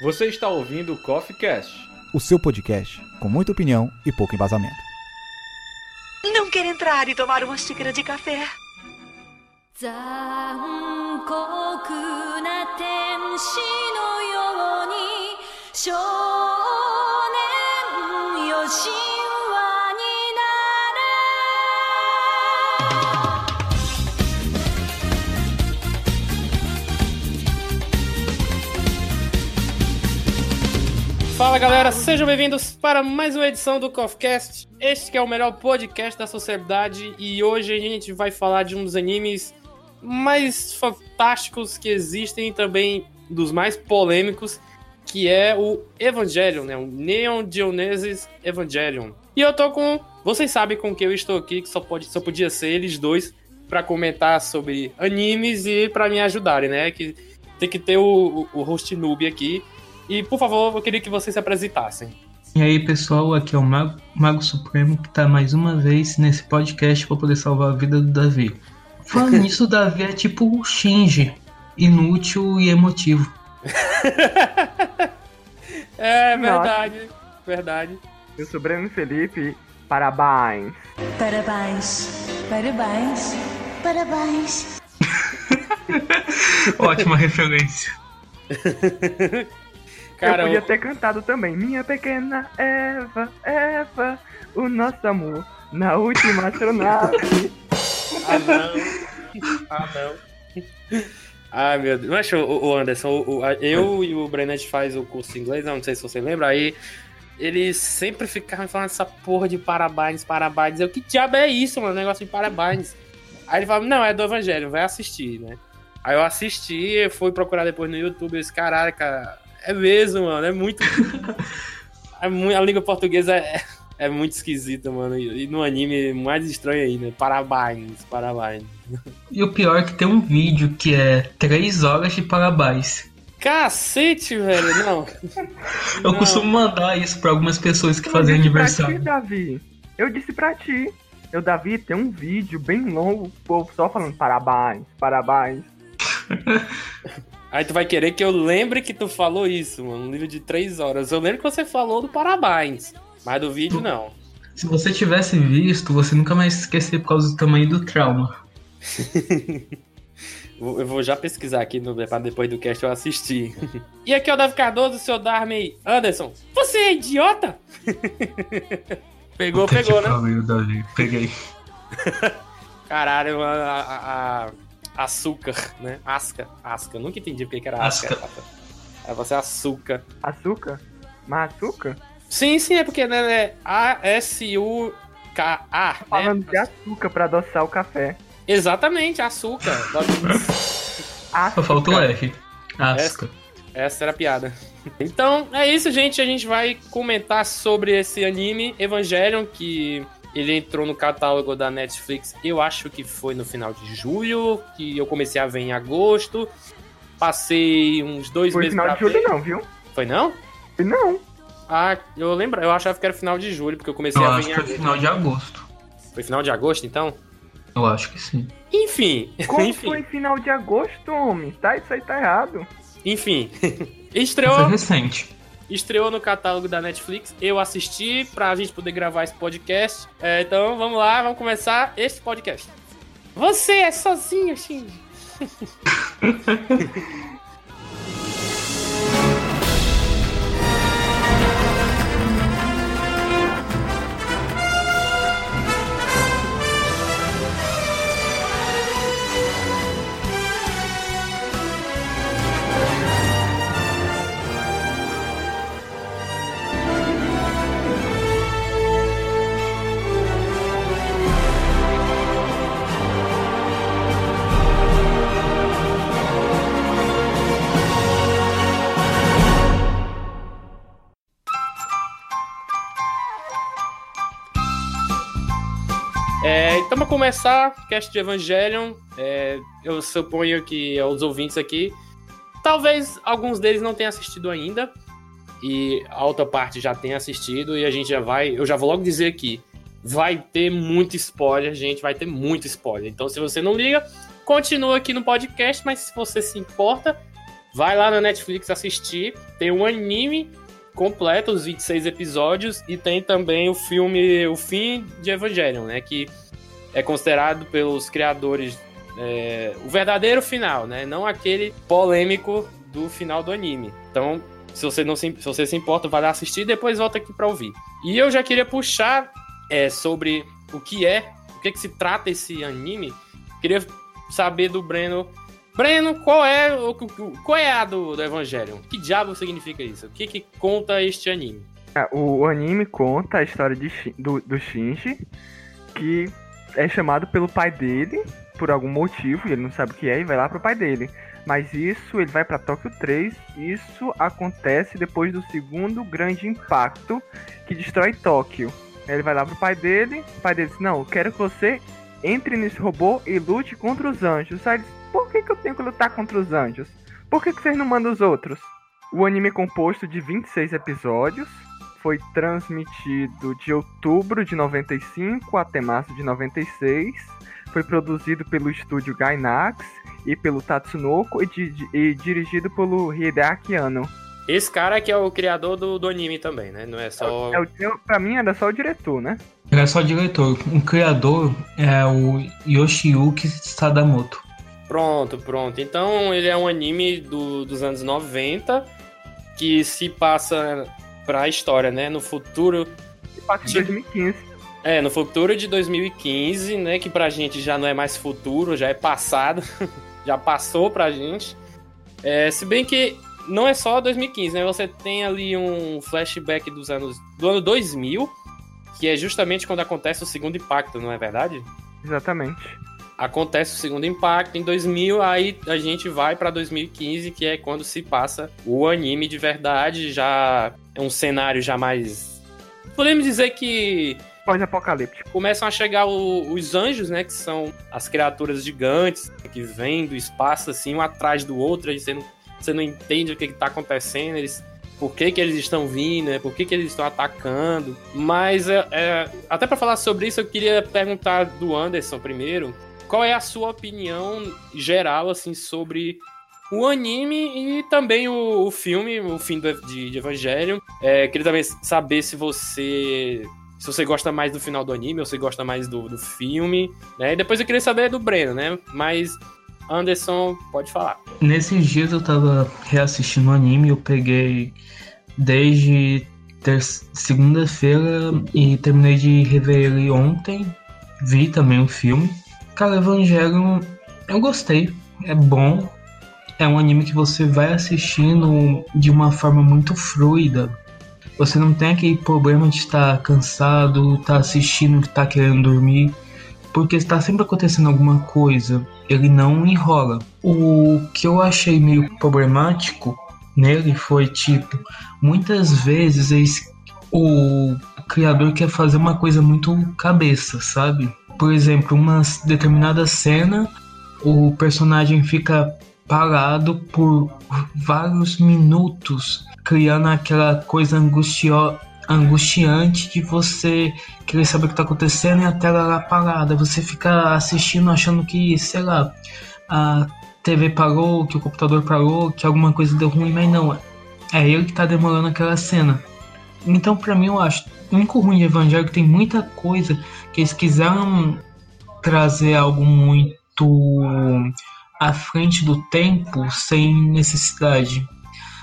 Você está ouvindo o Coffee Cast, o seu podcast com muita opinião e pouco embasamento. Não quer entrar e tomar uma xícara de café? 残 Fala galera, sejam bem-vindos para mais uma edição do CoffeeCast. Este é o melhor podcast da sociedade e hoje a gente vai falar de um dos animes mais fantásticos que existem e também dos mais polêmicos, que é o Evangelion, né? O Neon Genesis Evangelion. E eu tô com, vocês sabem com que eu estou aqui, que só pode, só podia ser eles dois para comentar sobre animes e para me ajudarem, né? Que tem que ter o, o, o host noob aqui. E, por favor, eu queria que vocês se apresentassem. E aí, pessoal, aqui é o Mago, Mago Supremo que tá mais uma vez nesse podcast para poder salvar a vida do Davi. Falando nisso, o Davi é tipo o Shinji, inútil e emotivo. é Nossa. verdade, verdade. Eu sou Breno Felipe, parabéns. Parabéns, parabéns, parabéns. Ótima referência. Cara, eu podia o- ter cantado também. Minha pequena Eva, Eva, o nosso amor na última astronave. Ah, não. Ah, não. Ai, meu Deus. Mas, o, Anderson, o- eu e o Brenet faz o curso de inglês, não sei se você lembra, aí eles sempre ficavam falando essa porra de parabéns, parabéns. Eu, que diabo é isso, mano? Negócio de parabéns. Aí ele falava, não, é do Evangelho, vai assistir, né? Aí eu assisti, fui procurar depois no YouTube, eu disse, caraca, é mesmo, mano, é muito... é muito a língua portuguesa é, é muito esquisita, mano, e, e no anime mais estranho ainda, parabéns, parabéns. E o pior é que tem um vídeo que é 3 horas de parabéns. Cacete, velho, não. Eu Não. costumo mandar isso pra algumas pessoas que Eu fazem disse pra ti, aniversário. Davi. Eu disse pra ti. Eu, Davi, tem um vídeo bem longo, o povo só falando parabéns, parabéns. Aí tu vai querer que eu lembre que tu falou isso, mano. Um livro de três horas. Eu lembro que você falou do parabéns. Mas do vídeo, não. Se você tivesse visto, você nunca mais esquecer por causa do tamanho do trauma. Eu vou já pesquisar aqui no, pra depois do cast eu assistir. E aqui é o Davi Cardoso, seu Darmy Anderson. Você é idiota? pegou, Puta pegou, né? pariu, Davi. Peguei. Caralho, a- a- açúcar, né? Asca, asca. Eu nunca entendi porque que era asca. Asca. É você açúcar. Açúcar? Mas açúcar? Sim, sim, é porque né, é A-S-U-K-A. Né? Falando de açúcar pra adoçar o café. Exatamente, açúcar. Só falta o Açúcar. R. Asca. Essa era a piada. Então, é isso, gente. A gente vai comentar sobre esse anime, Evangelion, que ele entrou no catálogo da Netflix, eu acho que foi no final de julho, que eu comecei a ver em agosto. Passei uns dois Foi meses final pra de julho ver. não, viu? Foi não? Foi não. Ah, eu lembro, eu achava que era final de julho, porque eu comecei Eu a ver acho em que foi agosto. final de agosto. Foi final de agosto, então? Eu acho que sim. Enfim, Como enfim, foi final de agosto, homem? Tá, isso aí tá errado. enfim. Foi Estreou, recente. Estreou no catálogo da Netflix. Eu assisti pra gente poder gravar esse podcast. É, então vamos lá, vamos começar esse podcast. Você é sozinho, Shinji. então, pra começar, cast de Evangelion, é, eu suponho que os ouvintes aqui, talvez alguns deles não tenham assistido ainda, e a outra parte já tenha assistido, e a gente já vai, eu já vou logo dizer aqui, vai ter muito spoiler, gente, vai ter muito spoiler. Então, se você não liga, continua aqui no podcast, mas se você se importa, vai lá na Netflix assistir. Tem um anime completo, os 26 episódios, e tem também o filme O Fim de Evangelion, né? Que é considerado pelos criadores é, o verdadeiro final, né? Não aquele polêmico do final do anime. Então, se você não se, se você se importa, vai lá assistir e depois volta aqui para ouvir. E eu já queria puxar é, sobre o que é, o que, que se trata esse anime. Queria saber do Breno. Breno, qual é o qual é a do, do Evangelion? Que diabo significa isso? O que, que conta este anime? É, o anime conta a história de, do, do Shinji, que é chamado pelo pai dele, por algum motivo, e ele não sabe o que é, e vai lá pro pai dele. Mas isso, ele vai para Tóquio 3, isso acontece depois do segundo grande impacto que destrói Tóquio. Ele vai lá pro pai dele, o pai dele diz, não, eu quero que você entre nesse robô e lute contra os anjos. Aí ele diz, por que, que eu tenho que lutar contra os anjos? Por que, que vocês não mandam os outros? O anime é composto de 26 episódios, foi transmitido de outubro de 95 até março de 96, foi produzido pelo estúdio Gainax e pelo Tatsunoko e, di e dirigido pelo Hideaki Anno. Esse cara que é o criador do, do anime também, né? Não é só. É, é, pra mim era só o diretor, né? Era só o diretor. O criador é o Yoshiyuki Sadamoto. Pronto, pronto. Então ele é um anime do, dos anos 90 que se passa pra história, né? No futuro. Se passa em 2015. É, no futuro de 2015, né? Que pra gente já não é mais futuro, já é passado. já passou pra gente. É, se bem que não é só 2015, né? Você tem ali um flashback dos anos do ano 2000, que é justamente quando acontece o segundo impacto, não é verdade? Exatamente. Acontece o segundo impacto em 2000, aí a gente vai para 2015, que é quando se passa o anime de verdade, já é um cenário já mais podemos dizer que pós-apocalíptico. Começam a chegar o, os anjos, né? Que são as criaturas gigantes que vêm do espaço, assim, um atrás do outro, aí você não, você não entende o que, está acontecendo, eles. Por que, que eles estão vindo, né? Por que, que eles estão atacando. Mas, é, é até para falar sobre isso, eu queria perguntar do Anderson primeiro. Qual é a sua opinião geral, assim, sobre o anime e também o, o filme, o fim do, de, de Evangelion. É, queria também saber se você se você gosta mais do final do anime ou se gosta mais do, do filme, né? E depois eu queria saber do Breno, né? Mas Anderson, pode falar. Nesses dias eu tava reassistindo o anime, eu peguei desde segunda-feira e terminei de rever ele ontem. Vi também o filme. Cara, Evangelion, eu gostei. É bom. É um anime que você vai assistindo de uma forma muito fluida. Você não tem aquele problema de estar cansado, estar tá assistindo, estar tá querendo dormir, porque está sempre acontecendo alguma coisa. Ele não enrola. O que eu achei meio problemático nele foi tipo, muitas vezes o criador quer fazer uma coisa muito cabeça, sabe? Por exemplo, uma determinada cena, o personagem fica parado por vários minutos criando aquela coisa angustiante de você querer saber o que está acontecendo e a tela lá parada. Você fica assistindo achando que, sei lá, a TV parou, que o computador parou, que alguma coisa deu ruim, mas não. É ele que está demorando aquela cena. Então, para mim, eu acho. O único ruim de Evangelho é que tem muita coisa que eles quiseram trazer algo muito à frente do tempo sem necessidade.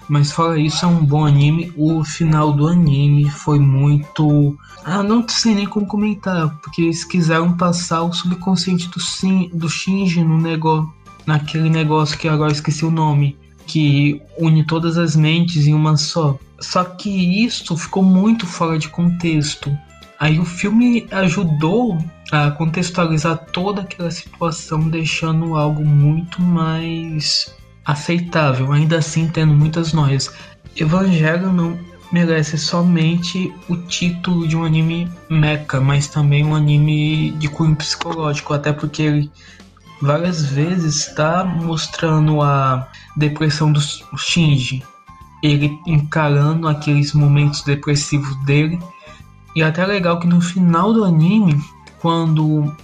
Mas fora isso, é um bom anime. O final do anime foi muito. Ah, não sei nem como comentar, porque eles quiseram passar o subconsciente do, Shin, do Shinji no negócio, naquele negócio que agora esqueci o nome, que une todas as mentes em uma só. Só que isso ficou muito fora de contexto. Aí o filme ajudou a contextualizar toda aquela situação, deixando algo muito mais aceitável, ainda assim tendo muitas noias. Evangelho não merece somente o título de um anime mecha, mas também um anime de cunho psicológico, até porque ele várias vezes está mostrando a depressão do Shinji, ele encarando aqueles momentos depressivos dele. E até legal que no final do anime, quando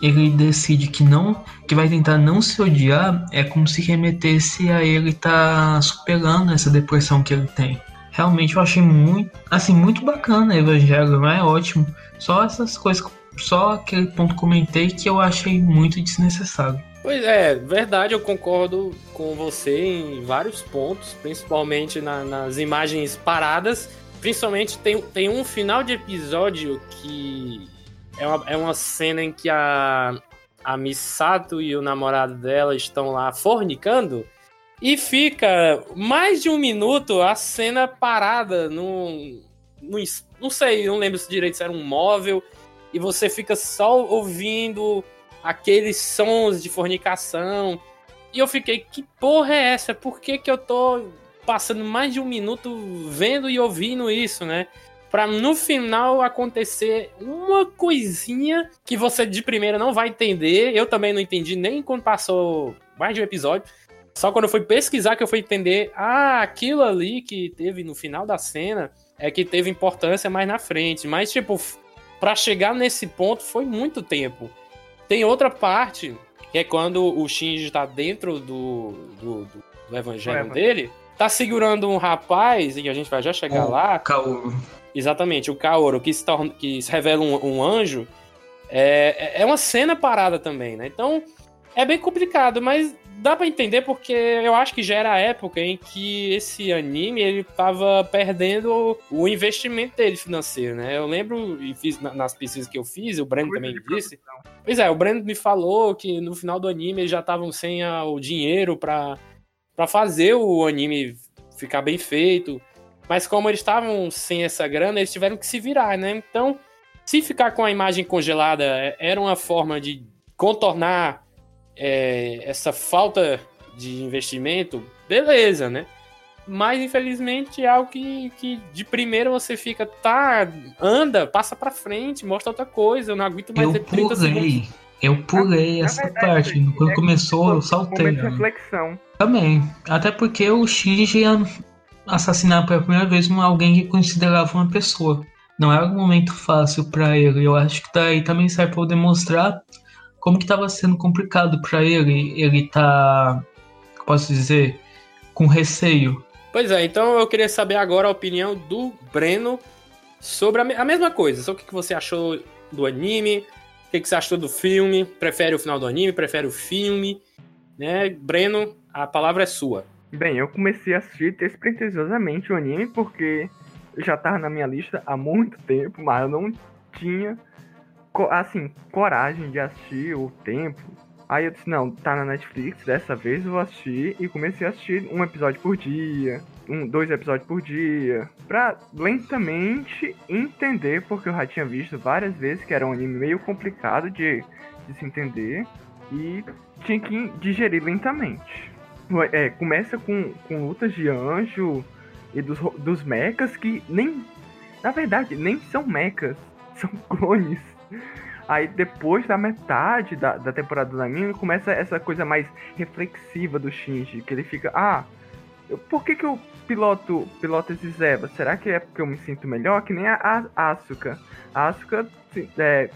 ele decide que não, que vai tentar não se odiar, é como se remetesse a ele estar tá superando essa depressão que ele tem. Realmente eu achei muito, assim, muito bacana Evangelho, é ótimo. Só essas coisas, só aquele ponto que comentei que eu achei muito desnecessário. Pois é, verdade, eu concordo com você em vários pontos, principalmente na, nas imagens paradas. Principalmente tem, tem um final de episódio que é uma, é uma cena em que a, a Misato e o namorado dela estão lá fornicando e fica mais de um minuto a cena parada num, num. Não sei, não lembro se direito se era um móvel. E você fica só ouvindo aqueles sons de fornicação. E eu fiquei, que porra é essa? Por que, que eu tô passando mais de um minuto vendo e ouvindo isso, né? Pra no final acontecer uma coisinha que você de primeira não vai entender. Eu também não entendi nem quando passou mais de um episódio. Só quando eu fui pesquisar que eu fui entender, ah, aquilo ali que teve no final da cena é que teve importância mais na frente. Mas, tipo, para chegar nesse ponto foi muito tempo. Tem outra parte, que é quando o Shinji tá dentro do, do, do, do evangelho dele, tá segurando um rapaz, e a gente vai já chegar lá. Kaoru. Exatamente, o Kaoru, que se, torna, que se revela um, um anjo. É, é uma cena parada também, né? Então, é bem complicado, mas dá para entender porque eu acho que já era a época em que esse anime ele tava perdendo o investimento dele financeiro, né? Eu lembro e fiz nas pesquisas que eu fiz, o Breno também disse. Pois é, o Breno me falou que no final do anime eles já estavam sem a, o dinheiro para para fazer o anime ficar bem feito. Mas como eles estavam sem essa grana, eles tiveram que se virar, né? Então, se ficar com a imagem congelada é, era uma forma de contornar é, essa falta de investimento, beleza, né? Mas infelizmente é algo que, que de primeira você fica, tá, anda, passa pra frente, mostra outra coisa, eu não aguento mais eu ter 30 pulei, segundos. Eu pulei Na essa verdade, parte. Quando é- começou, eu saltei. né? reflexão. Também. Até porque o Shinji ia assassinar pela primeira vez um- alguém que considerava uma pessoa. Não era um momento fácil pra ele. Eu acho que daí também serve pra eu demonstrar como que tava sendo complicado pra ele. Ele tá, posso dizer, com receio. Pois é, então eu queria saber agora a opinião do Breno sobre a, me- a mesma coisa. Sobre o que que você achou do anime, o que que você achou do filme, prefere o final do anime, prefere o filme, né? Breno, a palavra é sua. Bem, eu comecei a assistir despretensiosamente o anime porque já tava na minha lista há muito tempo, mas eu não tinha, assim, coragem de assistir o tempo. Aí eu disse, não, tá na Netflix, dessa vez eu vou assistir e comecei a assistir um episódio por dia, um, dois episódios por dia, pra lentamente entender, porque eu já tinha visto várias vezes que era um anime meio complicado de, de se entender e tinha que digerir lentamente. É, começa com, com lutas de anjo e dos, dos mechas que nem. Na verdade, nem são mechas, são clones. Aí depois da metade da, da temporada do anime começa essa coisa mais reflexiva do Shinji, que ele fica, ah, eu- por que, que eu piloto, piloto esses Evas? Será que é porque eu me sinto melhor? Que nem a, a Asuka. A Asuka é,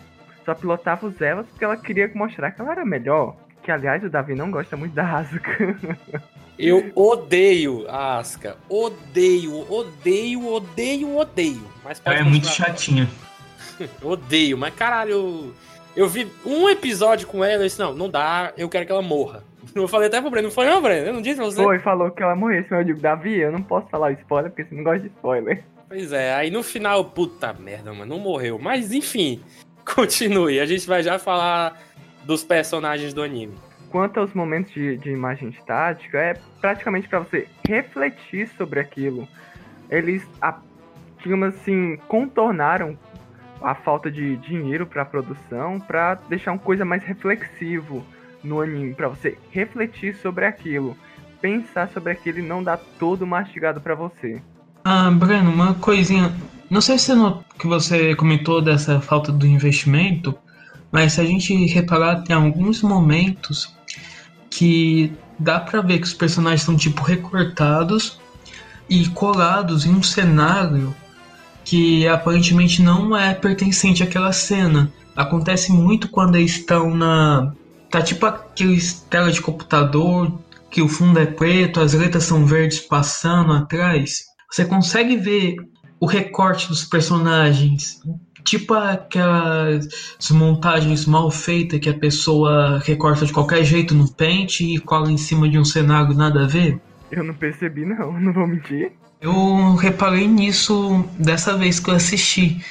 só pilotava os Evas porque ela queria mostrar que ela era melhor. Que aliás o Davi não gosta muito da Asuka. Eu odeio a Asuka. Odeio, odeio, odeio, odeio. Mas Ela pode é muito continuar. chatinha. Odeio, mas caralho, eu, eu vi um episódio com ela e disse, não, não dá, eu quero que ela morra. Eu falei até pro Breno, não foi não, Breno, eu não disse pra você. Foi, falou que ela morresse, mas eu digo, Davi, eu não posso falar spoiler porque você não gosta de spoiler. Pois é, aí no final, puta merda, mano, não morreu. Mas enfim, continue, a gente vai já falar dos personagens do anime. Quanto aos momentos de, de imagem estática, é praticamente pra você refletir sobre aquilo. Eles, a- digamos assim, contornaram a falta de dinheiro pra produção pra deixar uma coisa mais reflexivo no anime, pra você refletir sobre aquilo, pensar sobre aquilo e não dar todo mastigado pra você. Ah, Breno, uma coisinha. Não sei se que você comentou dessa falta do investimento, mas se a gente reparar, tem alguns momentos que dá pra ver que os personagens estão tipo recortados e colados em um cenário que aparentemente não é pertencente àquela cena. Acontece muito quando eles estão na. Tá tipo aqueles tela de computador que o fundo é preto, as letras são verdes passando atrás. Você consegue ver o recorte dos personagens, tipo aquelas montagens mal feitas que a pessoa recorta de qualquer jeito no pente e cola em cima de um cenário nada a ver. Eu não percebi, não, não vou mentir. Eu reparei nisso dessa vez que eu assisti.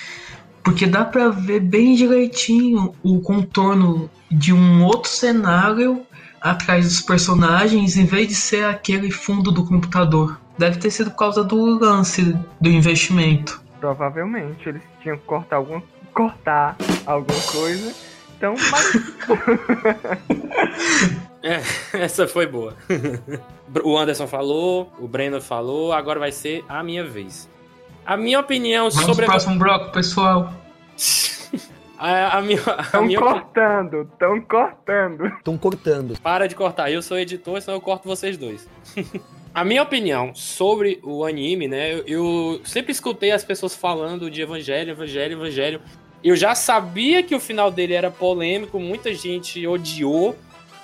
Porque dá pra ver bem direitinho o contorno de um outro cenário atrás dos personagens em vez de ser aquele fundo do computador. Deve ter sido por causa do lance do investimento. Provavelmente eles tinham que cortar alguma, cortar alguma coisa. Então, mas É, essa foi boa. o Anderson falou, o Breno falou, agora vai ser a minha vez. A minha opinião Vamos sobre pro próximo bloco, pessoal. a, a minha, a estão minha cortando, estão cortando. Estão cortando. Para de cortar, eu sou editor, senão eu corto vocês dois. a minha opinião sobre o anime, né? Eu, eu sempre escutei as pessoas falando de evangelho, evangelho, evangelho. Eu já sabia que o final dele era polêmico, muita gente odiou,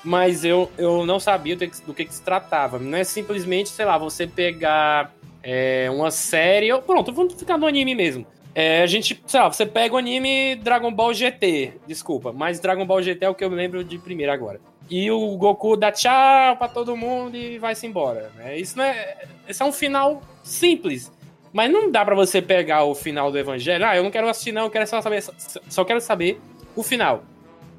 mas eu, eu não sabia do que, do que, que se tratava. Não é simplesmente, sei lá, você pegar é, uma série. ou- Pronto, vamos ficar no anime mesmo. É, a gente, sei lá, você pega o anime Dragon Ball GT, desculpa, mas Dragon Ball GT é o que eu me lembro de primeiro agora. E o Goku dá tchau pra todo mundo e vai-se embora. Né? Isso não é. Esse é um final simples. Mas não dá pra você pegar o final do Evangelho. Ah, eu não quero assistir, não, eu quero só saber. Só quero saber o final.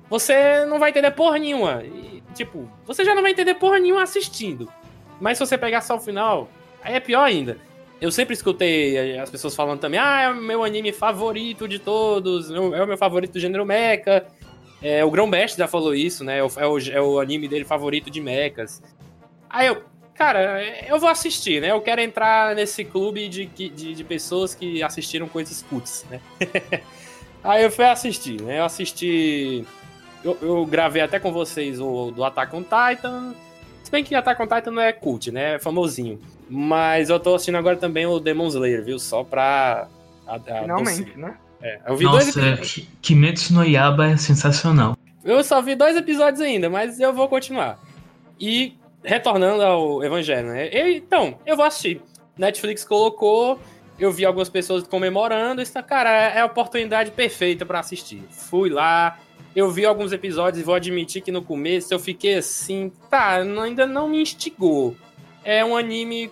Você não vai entender porra nenhuma. E, tipo, você já não vai entender porra nenhuma assistindo. Mas se você pegar só o final, aí é pior ainda. Eu sempre escutei as pessoas falando também, ah, é o meu anime favorito de todos, é o meu favorito do gênero mecha. É, o Grão já falou isso, né? É é, o, é o anime dele favorito de mechas. Aí eu, cara, eu vou assistir, né? Eu quero entrar nesse clube de, de, de pessoas que assistiram coisas cuts, né? Aí eu fui assistir, né? Eu assisti. Eu, eu gravei até com vocês o do Attack on Titan. Se bem que Attack on Titan não é cult, né? É famosinho. Mas eu tô assistindo agora também o Demon Slayer, viu? Só pra. a- a- Finalmente, né? É, eu vi dois Nossa, episódios. Ki- Kimetsu no Yaba é sensacional. Eu só vi dois episódios ainda, mas eu vou continuar. E retornando ao Evangelho, né? Eu- então, eu vou assistir. Netflix colocou, eu vi algumas pessoas comemorando. Isso, cara, é a oportunidade perfeita pra assistir. Fui lá, eu vi alguns episódios e vou admitir que no começo eu fiquei assim, tá, ainda não me instigou. É um anime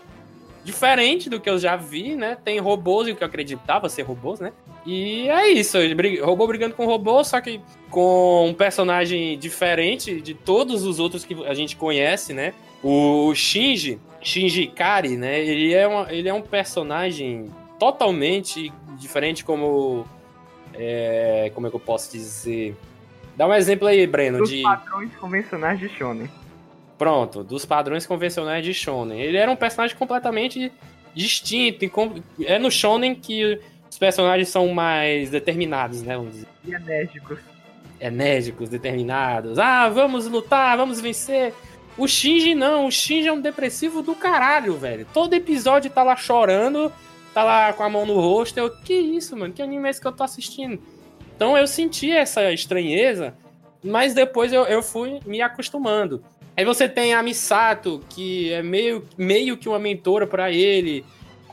diferente do que eu já vi, né? Tem robôs, e o que eu acreditava ser robôs, né? E é isso, robô brigando com robô, só que com um personagem diferente de todos os outros que a gente conhece, né? O Shinji, Shinji Ikari, né? Ele é, uma, ele é um personagem totalmente diferente como... é, como é que eu posso dizer? Dá um exemplo aí, Breno, Dos de... padrões convencionais de Shonen. Pronto, dos padrões convencionais de Shonen. Ele era um personagem completamente distinto. É no Shonen que os personagens são mais determinados, né? Vamos dizer. E enérgicos. Enérgicos, determinados. Ah, vamos lutar, vamos vencer. O Shinji não, o Shinji é um depressivo do caralho, velho. Todo episódio tá lá chorando, tá lá com a mão no rosto. Eu, que isso, mano? Que anime é esse que eu tô assistindo? Então eu senti essa estranheza, mas depois eu, eu fui me acostumando. Aí você tem a Misato, que é meio, meio que uma mentora pra ele,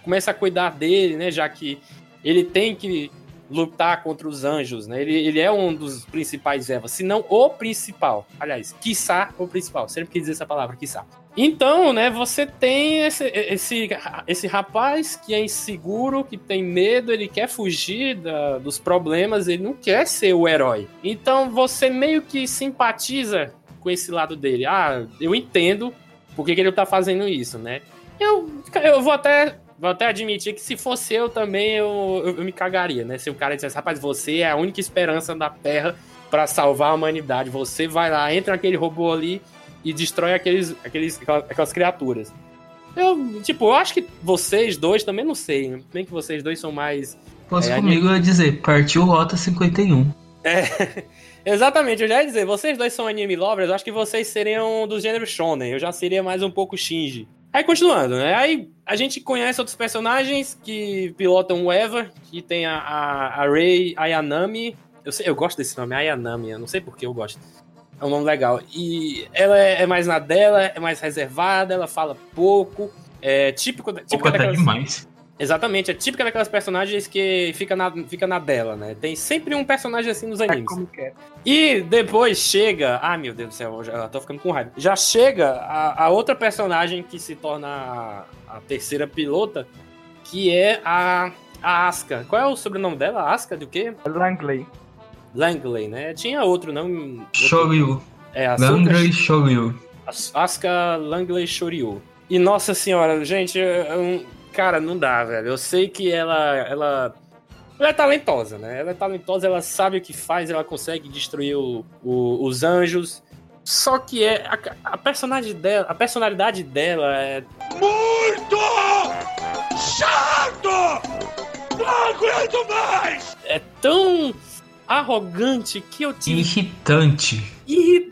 começa a cuidar dele, né? Já que ele tem que lutar contra os anjos, né? Ele, ele é um dos principais Evas, se não o principal. Aliás, quiçá o principal. Sempre quis dizer essa palavra, quiçá. Então, né, você tem esse, esse, esse rapaz que é inseguro, que tem medo, ele quer fugir da- dos problemas, ele não quer ser o herói. Então você meio que simpatiza com esse lado dele. Ah, eu entendo por que, que ele tá fazendo isso, né? Eu, eu vou até. Vou até admitir que se fosse eu também, eu, eu, eu me cagaria, né? Se o cara dissesse, rapaz, você é a única esperança da Terra pra salvar a humanidade. Você vai lá, entra naquele robô ali e destrói aqueles, aqueles, aquelas, aquelas criaturas. Eu, tipo, eu acho que vocês dois também não sei. né? Bem que vocês dois são mais Posso É, comigo eu ia dizer, partiu Rota 51. É, exatamente, eu já ia dizer, vocês dois são anime lovers, eu acho que vocês seriam do gênero shonen, eu já seria mais um pouco Shinji. Aí continuando, né? Aí a gente conhece outros personagens que pilotam o Eva, que tem a, a, a Rei Ayanami. Eu sei, eu gosto desse nome, Ayanami, eu não sei por que eu gosto. É um nome legal. E ela é, é mais na dela, é mais reservada, ela fala pouco. É típico, típico Pouco até daquelas... demais. Exatamente, é típica daquelas personagens que fica na, fica na dela, né? Tem sempre um personagem assim nos É animes. como que é. E depois chega. Ai meu Deus do céu, eu já tô ficando com raiva. Já chega a, a outra personagem que se torna a, a terceira pilota, que é a, a Asuka. Qual é o sobrenome dela? Asuka do quê? Langley. Langley, né? Tinha outro, não? outro- Shoryu. É, a Langley Shoryu. Asuka Langley Shoryu. E nossa senhora, gente, eu- eu- cara, não dá, velho. Eu sei que ela, ela, ela é talentosa, né? Ela é talentosa, ela sabe o que faz, ela consegue destruir o- o- os anjos. Só que é a, a personagem dela, a personalidade dela é é tão arrogante que eu tive Irritante. irritante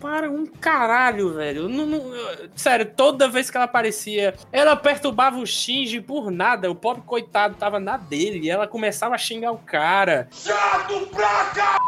para um caralho, velho. Não- não- eu- sério, toda vez que ela aparecia, ela perturbava o Shinji por nada. O pobre coitado tava na dele e ela começava a xingar o cara. Chato pra cá!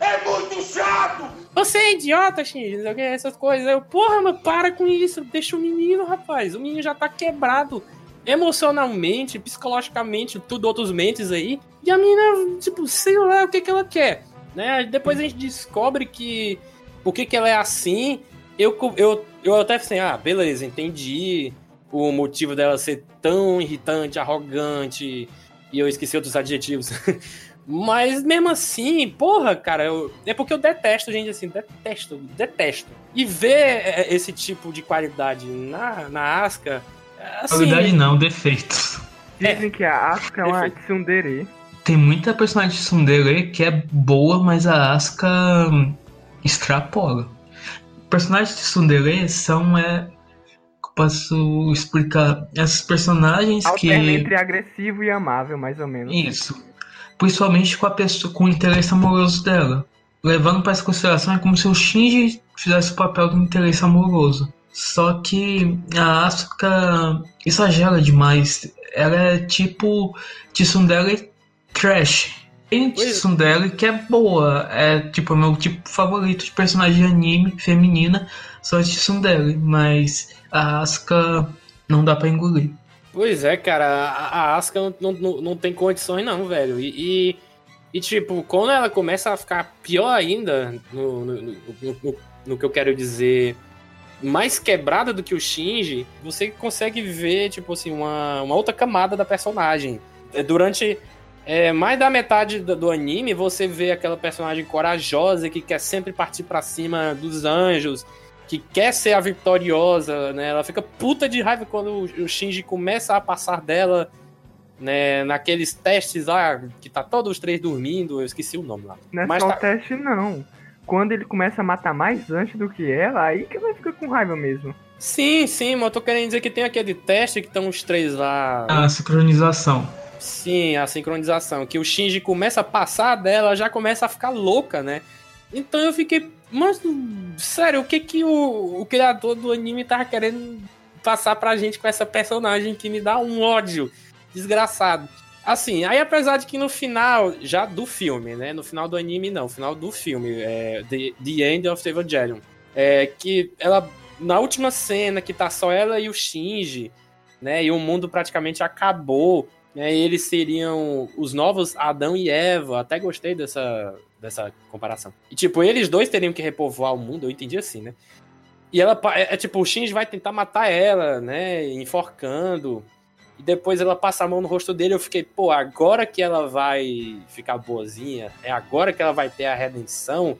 É muito chato! Você é idiota, Shinji, não essas coisas. Eu, porra, mas para com isso, deixa o menino, rapaz. O menino já tá quebrado emocionalmente, psicologicamente, tudo outros mentes aí. E a menina, tipo, sei lá o que que ela quer né? Depois a gente descobre que por que, que ela é assim. Eu, eu, eu até assim, ah, beleza, entendi o motivo dela ser tão irritante, arrogante, e eu esqueci outros adjetivos. Mas mesmo assim, porra, cara, eu- é porque eu detesto gente assim, detesto, detesto. E ver é, esse tipo de qualidade na, na Asuka, assim, Qualidade não, defeitos. Dizem que a Asuka é uma tsundere. Tem muita personagem de Tsundere que é boa, mas a Asuka extrapola. Personagens de Tsundere são, é... Posso explicar? Essas personagens Alterna que... entre agressivo e amável, mais ou menos. Isso. Principalmente com a pessoa, com o interesse amoroso dela. Levando para essa consideração, é como se o Shinji fizesse o papel do interesse amoroso. Só que a Asuka exagera demais. Ela é tipo Tsundere trash. Tem é. Tsundere que é boa. É tipo o meu tipo favorito de personagem de anime feminina. São as Tsundere. Mas a Asuka não dá pra engolir. Pois é, cara, a, a Asuka não, não, não- não tem condições não, velho. E, e, e, tipo, quando ela começa a ficar pior ainda, no, no, no, no- no que eu quero dizer, mais quebrada do que o Shinji, você consegue ver, tipo assim, uma, uma outra camada da personagem. É, Durante é, mais da metade do, do anime, você vê aquela personagem corajosa que quer sempre partir pra cima dos anjos, que quer ser a vitoriosa, né? Ela fica puta de raiva quando o o Shinji começa a passar dela, né? Naqueles testes lá, que tá todos os três dormindo, eu esqueci o nome lá. Não é Mas só tá- o teste, não. Quando ele começa a matar mais antes do que ela, aí que ela fica com raiva mesmo. Sim, sim, mas eu tô querendo dizer que tem aquele teste que estão os três lá. A sincronização. Sim, a sincronização. Que o Shinji começa a passar dela, já começa a ficar louca, né? Então eu fiquei. Mas, sério, o que que o, o criador do anime tava querendo passar pra gente com essa personagem que me dá um ódio desgraçado? Assim, aí apesar de que no final, já do filme, né? No final do anime, não, final do filme, é The, The End of Evangelion. É que ela, na última cena, que tá só ela e o Shinji, né? E o mundo praticamente acabou né, eles seriam os novos Adão e Eva. Até gostei dessa, dessa comparação. E, tipo, eles dois teriam que repovoar o mundo, eu entendi assim, né? E ela, é, é tipo, o Shinji vai tentar matar ela, né? Enforcando. E depois ela passa a mão no rosto dele. Eu fiquei, pô, agora que ela vai ficar boazinha, é agora que ela vai ter a redenção.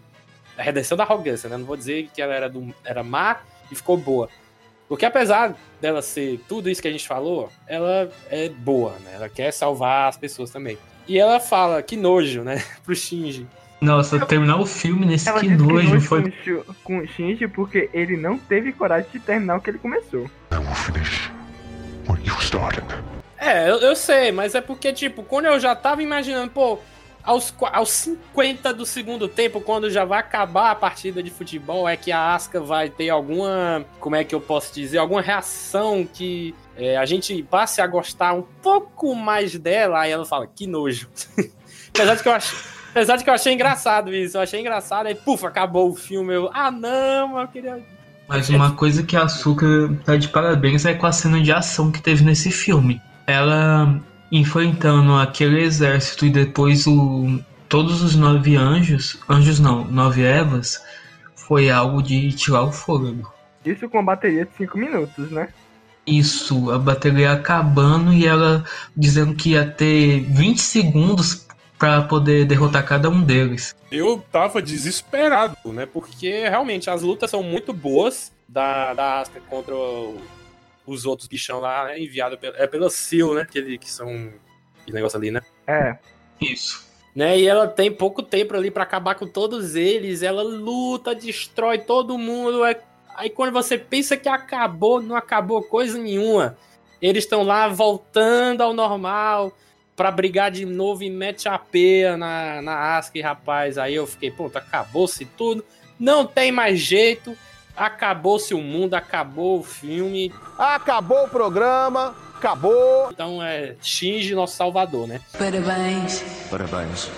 A redenção da arrogância, né? Não vou dizer que ela era, do, era má e ficou boa. Porque apesar dela ser tudo isso que a gente falou, ela é boa, né? Ela quer salvar as pessoas também. E ela fala, que nojo, né? Pro Shinji. Nossa, terminar o filme nesse Ela que nojo que nojo foi. com, o Shu- com o Shinji porque ele não teve coragem de terminar o que ele começou. É, eu, eu sei, mas é porque, tipo, quando eu já tava imaginando, pô, aos, aos 50 do segundo tempo, quando já vai acabar a partida de futebol, é que a Asuka vai ter alguma, como é que eu posso dizer, alguma reação que é, a gente passe a gostar um pouco mais dela, aí ela fala, que nojo. Apesar de que eu acho. Apesar de que eu achei engraçado isso. Eu achei engraçado. Aí, puf, acabou o filme. Eu, ah, não, eu queria. Mas uma coisa que a Açúcar tá de parabéns é com a cena de ação que teve nesse filme. Ela enfrentando aquele exército e depois o todos os nove anjos, anjos não, nove Evas, foi algo de tirar o fôlego. Isso com a bateria de 5 minutos, né? Isso, a bateria acabando e ela dizendo que ia ter 20 segundos para poder derrotar cada um deles. Eu tava desesperado, né? Porque realmente as lutas são muito boas da, da Asuka contra o- os outros bichão lá, né? Enviado pela, é pela Seal, né? Que, ele- que são. Aquele negócio ali, né? É. Isso. né? E ela tem pouco tempo ali pra acabar com todos eles. Ela luta, destrói todo mundo. é- Aí quando você pensa que acabou, não acabou coisa nenhuma. Eles estão lá voltando ao normal pra brigar de novo e mete a peia na, na Asuka, rapaz. Aí eu fiquei, pronto, acabou-se tudo. Não tem mais jeito. Acabou-se o mundo, acabou o filme. Acabou o programa, acabou. Então é Shinji, nosso salvador, né? Parabéns. Parabéns.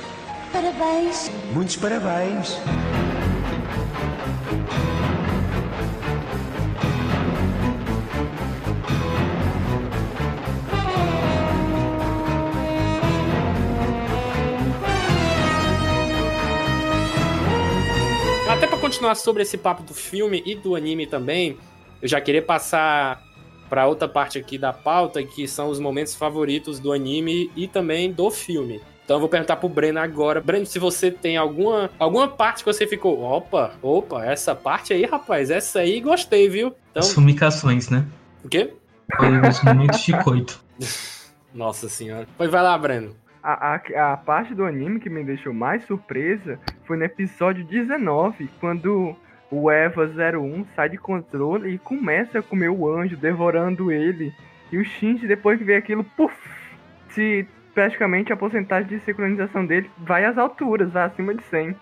Parabéns. Muitos parabéns. Continuar sobre esse papo do filme e do anime também, eu já queria passar pra outra parte aqui da pauta, que são os momentos favoritos do anime e também do filme. Então eu vou perguntar pro Breno agora. Breno, se você tem alguma, alguma parte que você ficou, opa, opa, essa parte aí, rapaz, essa aí gostei, viu? Então, As fumicações, né? o quê? Foi os momentos de coito. Nossa senhora. Pois vai lá, Breno. A, a, a parte do anime que me deixou mais surpresa foi no episódio 19, quando o Eva 01 sai de controle e começa a comer o anjo, devorando ele. E o Shinji, depois que vê aquilo, puf! Se praticamente a porcentagem de sincronização dele vai às alturas, vai acima de 100.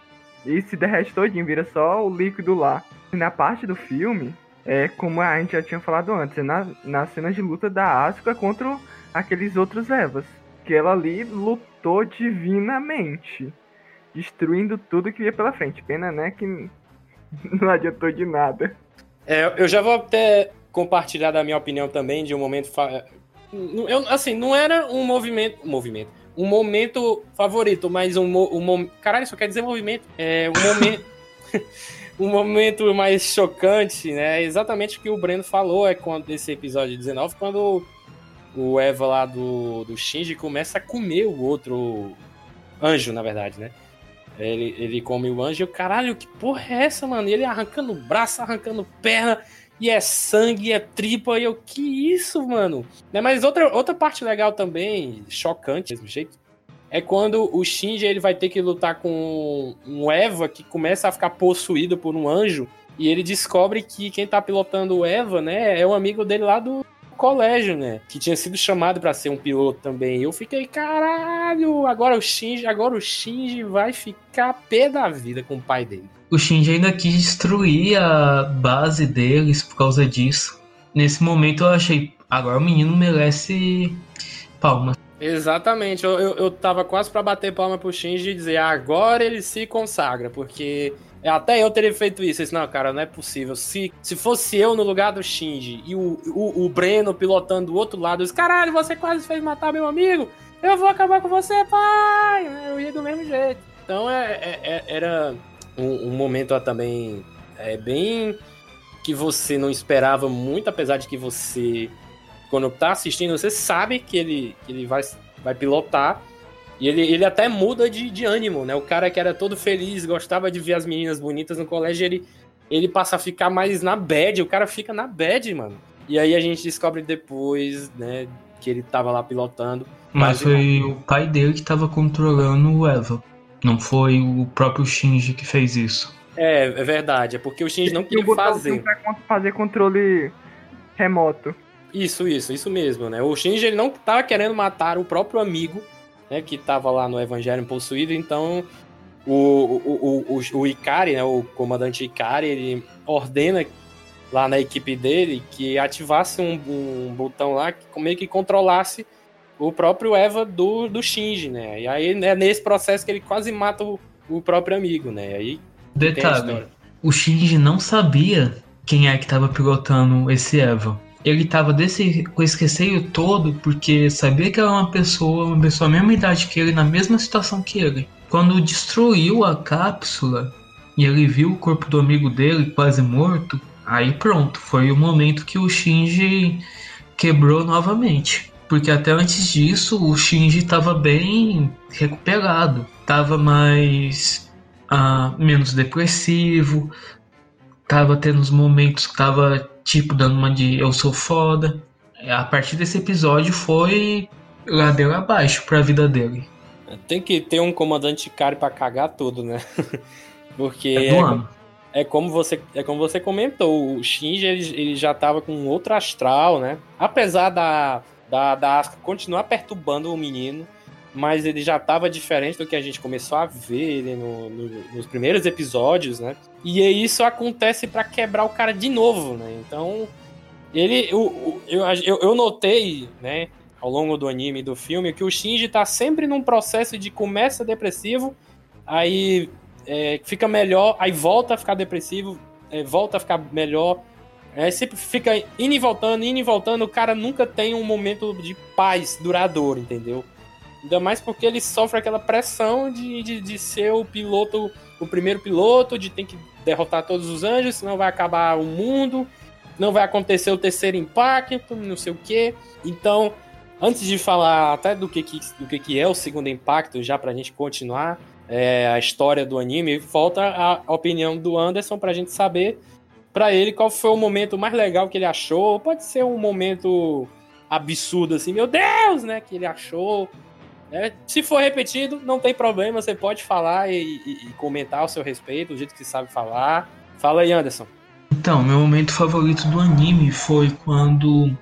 E se derrete todinho, vira só o líquido lá. E na parte do filme, é como a gente já tinha falado antes, é na, na cena de luta da Asuka contra aqueles outros Evas. Que ela ali lutou divinamente. Destruindo tudo que ia pela frente. Pena, né, que não adiantou de nada. É, eu já vou até compartilhar da minha opinião também de um momento. fa- Eu, assim, não era um movimento. Um movimento. Um momento favorito, mas um, mo- um Caralho, isso quer dizer movimento. É um momento. um momento mais chocante, né? Exatamente o que o Breno falou é quando esse episódio 19, quando o Eva lá do, do Shinji começa a comer o outro anjo, na verdade, né? Ele, ele come o anjo e caralho, que porra é essa, mano? E ele arrancando braço, arrancando perna, e é sangue, é tripa, e eu, que isso, mano? Né, Mas outra, outra parte legal também, chocante, mesmo jeito, é quando o Shinji ele vai ter que lutar com um Eva que começa a ficar possuído por um anjo, e ele descobre que quem tá pilotando o Eva, né, é um amigo dele lá do colégio, né? Que tinha sido chamado pra ser um piloto também. Eu fiquei, caralho, agora o Shinji, agora o Shinji vai ficar pé da vida com o pai dele. O Shinji ainda quis destruir a base deles por causa disso. Nesse momento eu achei, agora o menino merece palmas. Exatamente, eu, eu, eu tava quase pra bater palma pro Shinji e dizer, agora ele se consagra, porque até eu teria feito isso. Disse, não, cara, não é possível. Se, se fosse eu no lugar do Shinji e o, o, o Breno pilotando do outro lado, eu disse, caralho, você quase fez matar meu amigo, eu vou acabar com você, pai! Eu ia do mesmo jeito. Então é, é- é- era um, um momento também é, bem que você não esperava muito, apesar de que você quando tá assistindo, você sabe que ele, que ele vai, vai pilotar. E ele, ele até muda de, de ânimo, né? O cara que era todo feliz, gostava de ver as meninas bonitas no colégio, ele, ele passa a ficar mais na bad. O cara fica na bad, mano. E aí a gente descobre depois, né, que ele tava lá pilotando. Mas foi o pai dele que tava controlando o Eva. Não foi o próprio Shinji que fez isso. É, é verdade. É porque o Shinji não o queria fazer. pra fazer controle remoto. Isso, isso, isso mesmo, né? O Shinji ele não tava querendo matar o próprio amigo, né? Que tava lá no Evangelho possuído, então o, o, o, o, o Ikari, né? O comandante Ikari, ele ordena lá na equipe dele que ativasse um, um botão lá que meio que controlasse o próprio Eva do, do Shinji, né? E aí é nesse processo que ele quase mata o, o próprio amigo, né? Aí Detalhe, o Shinji não sabia quem é que tava pilotando esse Eva. Ele tava desse, com esse receio todo porque sabia que era uma pessoa, uma pessoa da mesma idade que ele, na mesma situação que ele. Quando destruiu a cápsula e ele viu o corpo do amigo dele quase morto, aí pronto, foi o momento que o Shinji quebrou novamente. Porque até antes disso o Shinji estava bem recuperado, estava mais ah, menos depressivo, tava tendo uns momentos que tava tipo dando uma de eu sou foda. A partir desse episódio foi ladeira abaixo pra vida dele. Tem que ter um comandante caro pra cagar tudo, né? Porque É ano. é como você é como você comentou, o Shinji ele, ele já tava com outro astral, né? Apesar da da, da Asuka continuar perturbando o menino, mas ele já tava diferente do que a gente começou a ver ele no- no- nos primeiros episódios, né? E isso acontece pra quebrar o cara de novo, né? Então ele eu, eu, eu notei, né? Ao longo do anime e do filme, que o Shinji tá sempre num processo de começa depressivo, aí é, fica melhor, aí volta a ficar depressivo, é, volta a ficar melhor. É, sempre fica indo e voltando, indo e voltando. O cara nunca tem um momento de paz duradouro, entendeu? Ainda mais porque ele sofre aquela pressão de, de, de ser o piloto, o primeiro piloto, de ter que derrotar todos os anjos, senão vai acabar o mundo, não vai acontecer o terceiro impacto, não sei o quê. Então, antes de falar até do que, que, do que, que é o segundo impacto, já pra gente continuar é, a história do anime, volta a, a opinião do Anderson pra gente saber pra ele qual foi o momento mais legal que ele achou. Pode ser um momento absurdo assim, meu Deus, né, que ele achou. Né? Se for repetido, não tem problema, você pode falar e, e- e comentar ao seu respeito, do jeito que sabe falar. Fala aí, Anderson. Então, meu momento favorito do anime foi quando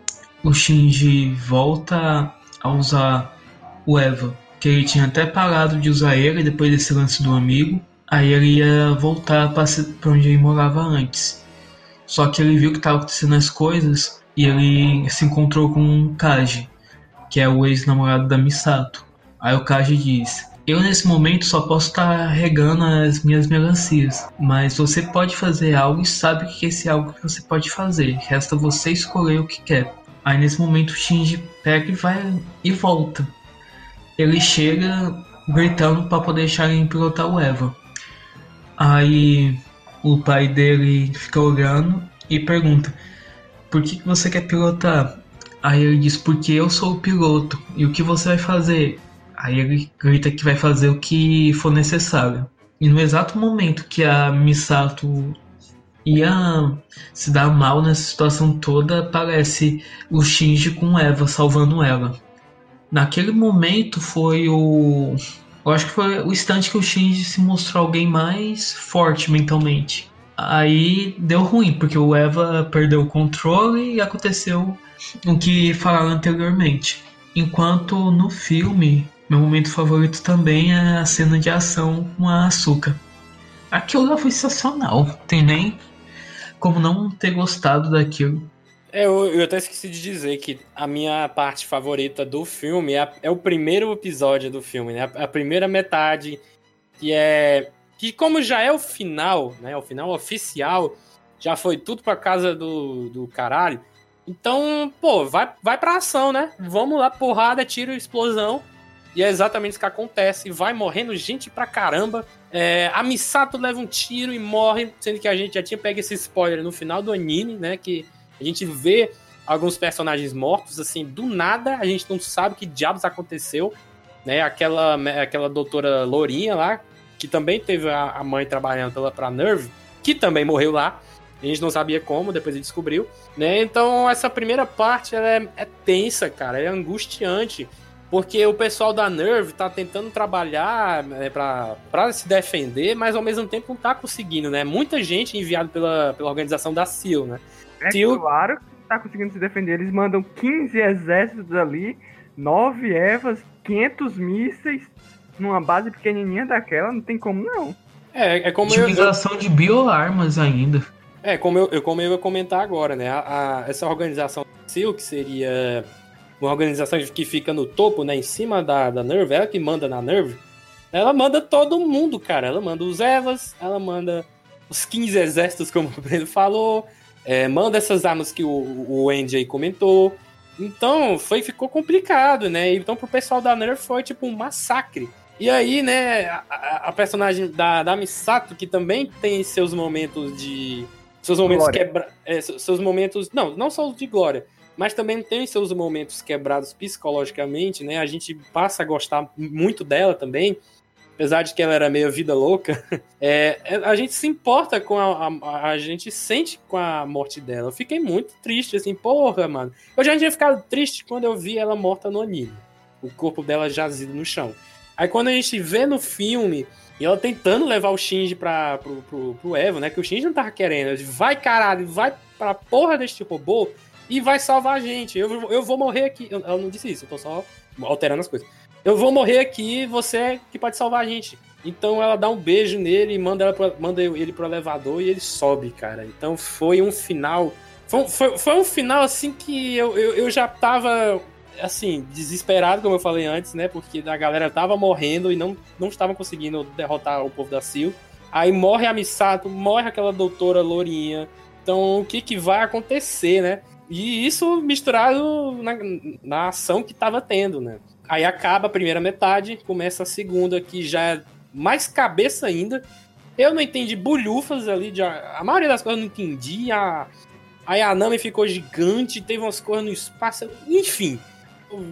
o Shinji volta a usar o Eva. Que ele tinha até parado de usar ele depois desse lance do amigo. Aí ele ia voltar pra onde ele morava antes. Só que ele viu que tava acontecendo as coisas e ele se encontrou com o Kaji, que é o ex-namorado da Misato. Aí o Kaji diz: Eu nesse momento só posso estar regando as minhas melancias, mas você pode fazer algo e sabe que é esse algo que você pode fazer. Resta você escolher o que quer. Aí nesse momento o Shinji pega e vai e volta. Ele chega gritando para poder deixar ele pilotar o Eva. Aí o pai dele fica olhando e pergunta: Por que, que você quer pilotar? Aí ele diz: Porque eu sou o piloto. E o que você vai fazer? Aí ele grita que vai fazer o que for necessário. E no exato momento que a Misato ia se dar mal nessa situação toda, aparece o Shinji com Eva salvando ela. Naquele momento foi o. Eu acho que foi o instante que o Shinji se mostrou alguém mais forte mentalmente. Aí deu ruim, porque o Eva perdeu o controle e aconteceu o que falaram anteriormente. Enquanto no filme, meu momento favorito também é a cena de ação com a Asuka. Aquilo lá foi sensacional, tem nem como não ter gostado daquilo. É, eu, eu até esqueci de dizer que a minha parte favorita do filme é, é o primeiro episódio do filme, né? A, a primeira metade, que é. Que como já é o final, né? O final oficial, já foi tudo pra casa do, do caralho. Então, pô, vai, vai pra ação, né? Vamos lá, porrada, tiro, explosão. E é exatamente isso que acontece. Vai morrendo gente pra caramba. É, a Misato leva um tiro e morre, sendo que a gente já tinha pego esse spoiler no final do anime, né? Que a gente vê alguns personagens mortos, assim, do nada, a gente não sabe o que diabos aconteceu, né? Aquela, aquela doutora Lourinha lá, que também teve a, a mãe trabalhando pela, pra Nerve, que também morreu lá. A gente não sabia como, depois ele descobriu, né? Então essa primeira parte ela é, é tensa, cara, é angustiante. Porque o pessoal da Nerve tá tentando trabalhar né, pra, pra se defender, mas ao mesmo tempo não tá conseguindo, né? Muita gente enviada pela, pela organização da SEAL, né? É Tio- claro que tá conseguindo se defender. Eles mandam 15 exércitos ali, 9 Evas, 500 mísseis, numa base pequenininha daquela, não tem como não. É, é como eu, eu, Utilização de bioarmas ainda. é, como eu, eu, como eu ia comentar agora, né? A, a- essa organização SEAL, que seria uma organização que fica no topo, né, em cima da, da Nerve, ela que manda na Nerve, ela manda todo mundo, cara. Ela manda os Evas, ela manda os 15 exércitos, como o Breno falou, é, manda essas armas que o, o Andy aí comentou. Então, foi, ficou complicado, né? Então, pro pessoal da Nerve foi tipo um massacre. E aí, né, a, a personagem da, da Misato, que também tem seus momentos de. Seus momentos quebra, é, seus momentos. Não, não só os de glória, mas também tem seus momentos quebrados psicologicamente, né? A gente passa a gostar muito dela também apesar de que ela era meio vida louca, é, é, a gente se importa com a, a, a, gente sente com a morte dela. Eu fiquei muito triste, assim, porra, mano. Eu já tinha ficado triste quando eu vi ela morta no anime. O corpo dela jazido no chão. Aí quando a gente vê no filme, e ela tentando levar o Shinji pra, pro, pro, pro Evo, né? Que o Shinji não tava querendo. Vai, caralho, vai pra porra deste robô e vai salvar a gente. Eu, eu vou morrer aqui. Ela não disse isso, eu tô só alterando as coisas eu vou morrer aqui, você é que pode salvar a gente. Então ela dá um beijo nele e manda, pra, manda ele pro elevador e ele sobe, cara. Então foi um final. Foi, foi, foi um final assim que eu, eu, eu, já tava assim, desesperado, como eu falei antes, né? Porque a galera tava morrendo e não, não estavam conseguindo derrotar o povo da Sil. Aí morre a Misato, morre aquela doutora Lourinha. Então o que, que vai acontecer, né? E isso misturado na, na ação que tava tendo, né? Aí acaba a primeira metade, começa a segunda, que já é mais cabeça ainda. Eu não entendi bolhufas ali, de, a maioria das coisas eu não entendi. A, a Yanami ficou gigante, teve umas coisas no espaço, enfim.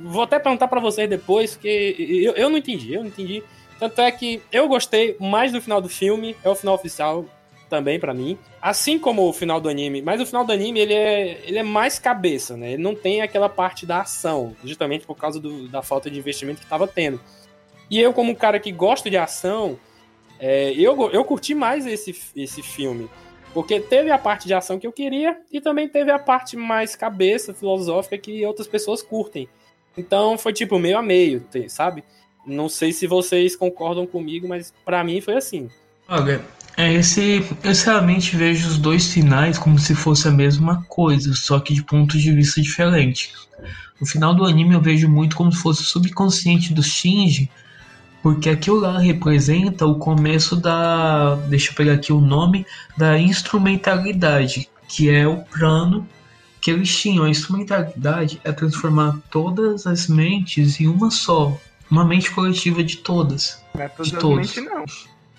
Vou até perguntar para vocês depois, porque eu, eu não entendi, eu não entendi. Tanto é que eu gostei mais do final do filme, é o final oficial, também para mim. Assim como o final do anime, mas o final do anime ele é, ele é mais cabeça, né? Ele não tem aquela parte da ação, justamente por causa do, da falta de investimento que tava tendo. E eu, como um cara que gosta de ação, é, eu, eu curti mais esse, esse filme. Porque teve a parte de ação que eu queria e também teve a parte mais cabeça, filosófica, que outras pessoas curtem. Então foi tipo meio a meio, sabe? Não sei se vocês concordam comigo, mas para mim foi assim. É, esse, eu realmente vejo os dois finais como se fosse a mesma coisa, só que de pontos de vista diferentes. O final do anime eu vejo muito como se fosse o subconsciente do Shinji, porque aquilo lá representa o começo da. Deixa eu pegar aqui o nome, da instrumentalidade, que é o plano que eles tinham. A instrumentalidade é transformar todas as mentes em uma só, uma mente coletiva de todas. Não é de todos. não.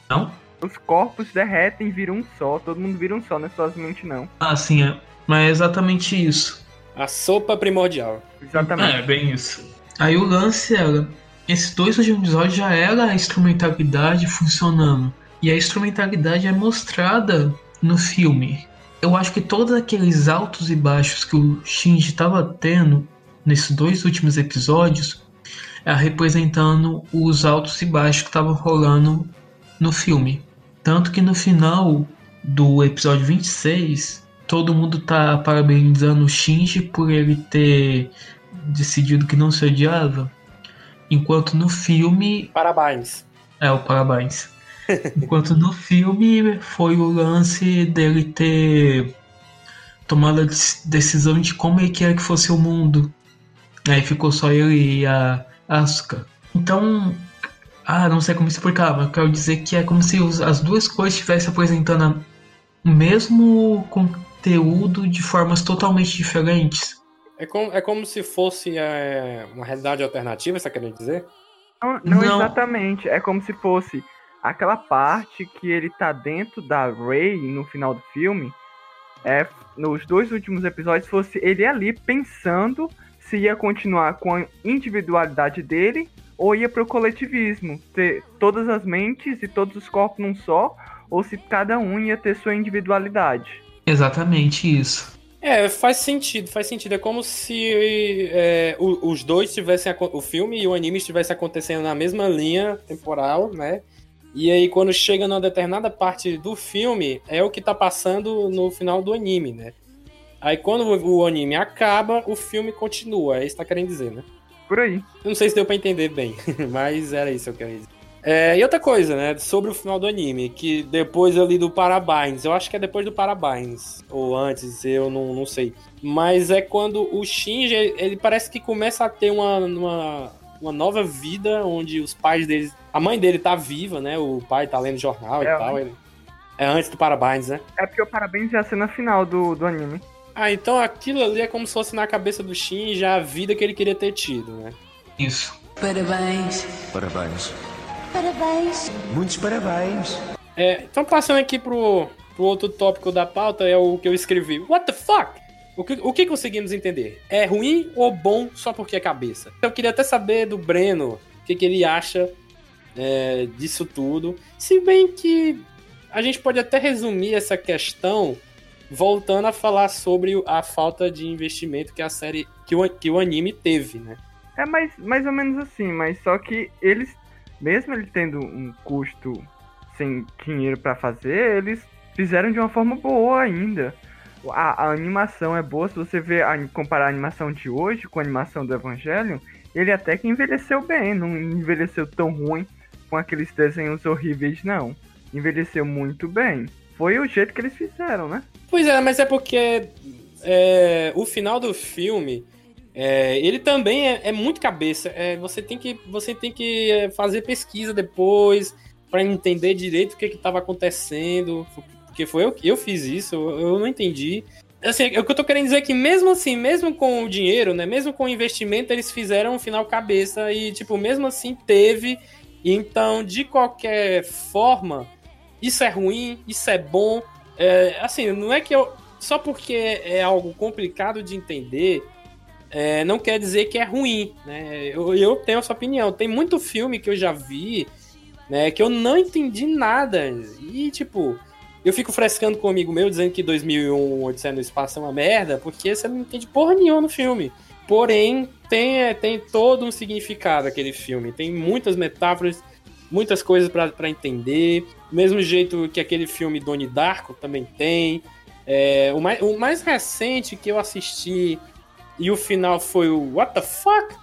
Não? Os corpos derretem e viram um só. Todo mundo vira um só, não é somente não. Ah, sim, é. Mas é exatamente isso. A sopa primordial. Exatamente. É, bem isso. Aí o lance era. Esses dois últimos episódios já era a instrumentalidade funcionando. E a instrumentalidade é mostrada no filme. Eu acho que todos aqueles altos e baixos que o Shinji estava tendo nesses dois últimos episódios é representando os altos e baixos que estavam rolando no filme. Tanto que no final do episódio 26, todo mundo tá parabenizando o Shinji por ele ter decidido que não se odiava. Enquanto no filme. Parabéns. É, o parabéns. Enquanto no filme foi o lance dele ter tomado a decisão de como ele queria que fosse o mundo. Aí ficou só ele e a Asuka. Então, ah, não sei como explicar, mas eu quero dizer que é como se as duas coisas estivessem apresentando o mesmo conteúdo de formas totalmente diferentes. É como, é como se fosse é, uma realidade alternativa, você quer dizer? Não, não, não, exatamente. É como se fosse aquela parte que ele tá dentro da Ray no final do filme. É, nos dois últimos episódios, fosse ele ali pensando se ia continuar com a individualidade dele ou ia pro coletivismo, ter todas as mentes e todos os corpos num só, ou se cada um ia ter sua individualidade. Exatamente isso. É, faz sentido, faz sentido. É como se é, os dois tivessem. O filme e o anime estivessem acontecendo na mesma linha temporal, né? E aí, quando chega numa determinada parte do filme, é o que tá passando no final do anime, né? Aí, quando o anime acaba, o filme continua. É isso que tá querendo dizer, né? Por aí. Eu não sei se deu pra entender bem, mas era isso que eu queria dizer. É, e outra coisa, né, sobre o final do anime, que depois ali do Parabéns, eu acho que é depois do Parabéns, ou antes, eu não, não sei. Mas é quando o Shinji, ele parece que começa a ter uma, uma, uma nova vida, onde os pais dele, a mãe dele tá viva, né, o pai tá lendo jornal É, e tal. Ele, é antes do Parabéns, né? É porque o parabéns é a cena final do, do anime. Ah, então aquilo ali é como se fosse na cabeça do Shinji a vida que ele queria ter tido, né? Isso. Parabéns. Parabéns. Parabéns. Muitos parabéns. É, então passando aqui pro, pro outro tópico da pauta, é o que eu escrevi. What the fuck? O que, o que conseguimos entender? É ruim ou bom só porque é cabeça? Eu queria até saber do Breno o que, que ele acha é, disso tudo. Se bem que a gente pode até resumir essa questão voltando a falar sobre a falta de investimento que a série, que o, que o anime teve, né? É mais, mais ou menos assim, mas só que eles, mesmo ele tendo um custo sem dinheiro pra fazer, eles fizeram de uma forma boa ainda. A, a animação é boa, se você ver a, comparar a animação de hoje com a animação do Evangelho, ele até que envelheceu bem, não envelheceu tão ruim com aqueles desenhos horríveis, não. Envelheceu muito bem. Foi o jeito que eles fizeram, né? Pois é, mas é porque é, o final do filme é, ele também é, é muito cabeça. É, você tem que, você tem que é, fazer pesquisa depois para entender direito o que estava acontecendo. Porque foi eu que eu fiz isso, eu, eu não entendi. Assim, o que eu tô querendo dizer é que mesmo assim, mesmo com o dinheiro, né, mesmo com o investimento, eles fizeram um final cabeça e tipo, mesmo assim teve. Então, de qualquer forma, isso é ruim, isso é bom. É, assim, não é que eu só porque é algo complicado de entender, é, não quer dizer que é ruim, né? Eu, eu tenho essa opinião. Tem muito filme que eu já vi, né, que eu não entendi nada. E, tipo, eu fico frescando com um amigo meu dizendo que 2001 Odisseia no Espaço é uma merda, porque você não entende porra nenhuma no filme. Porém, tem, tem todo um significado aquele filme. Tem muitas metáforas, muitas coisas para entender. Mesmo jeito que aquele filme Doni Darko também tem. É, o, mais, o mais recente que eu assisti e o final foi o What the fuck?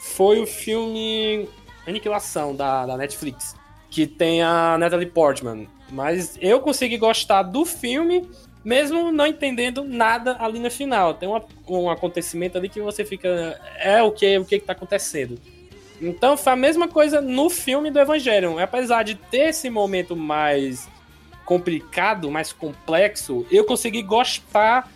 Foi o filme Aniquilação da, da Netflix, que tem a Natalie Portman. Mas eu consegui gostar do filme, mesmo não entendendo nada ali no final. Tem uma, um acontecimento ali que você fica. É o que o que, que tá acontecendo. Então foi a mesma coisa no filme do Evangelion. Apesar de ter esse momento mais complicado, mais complexo, eu consegui gostar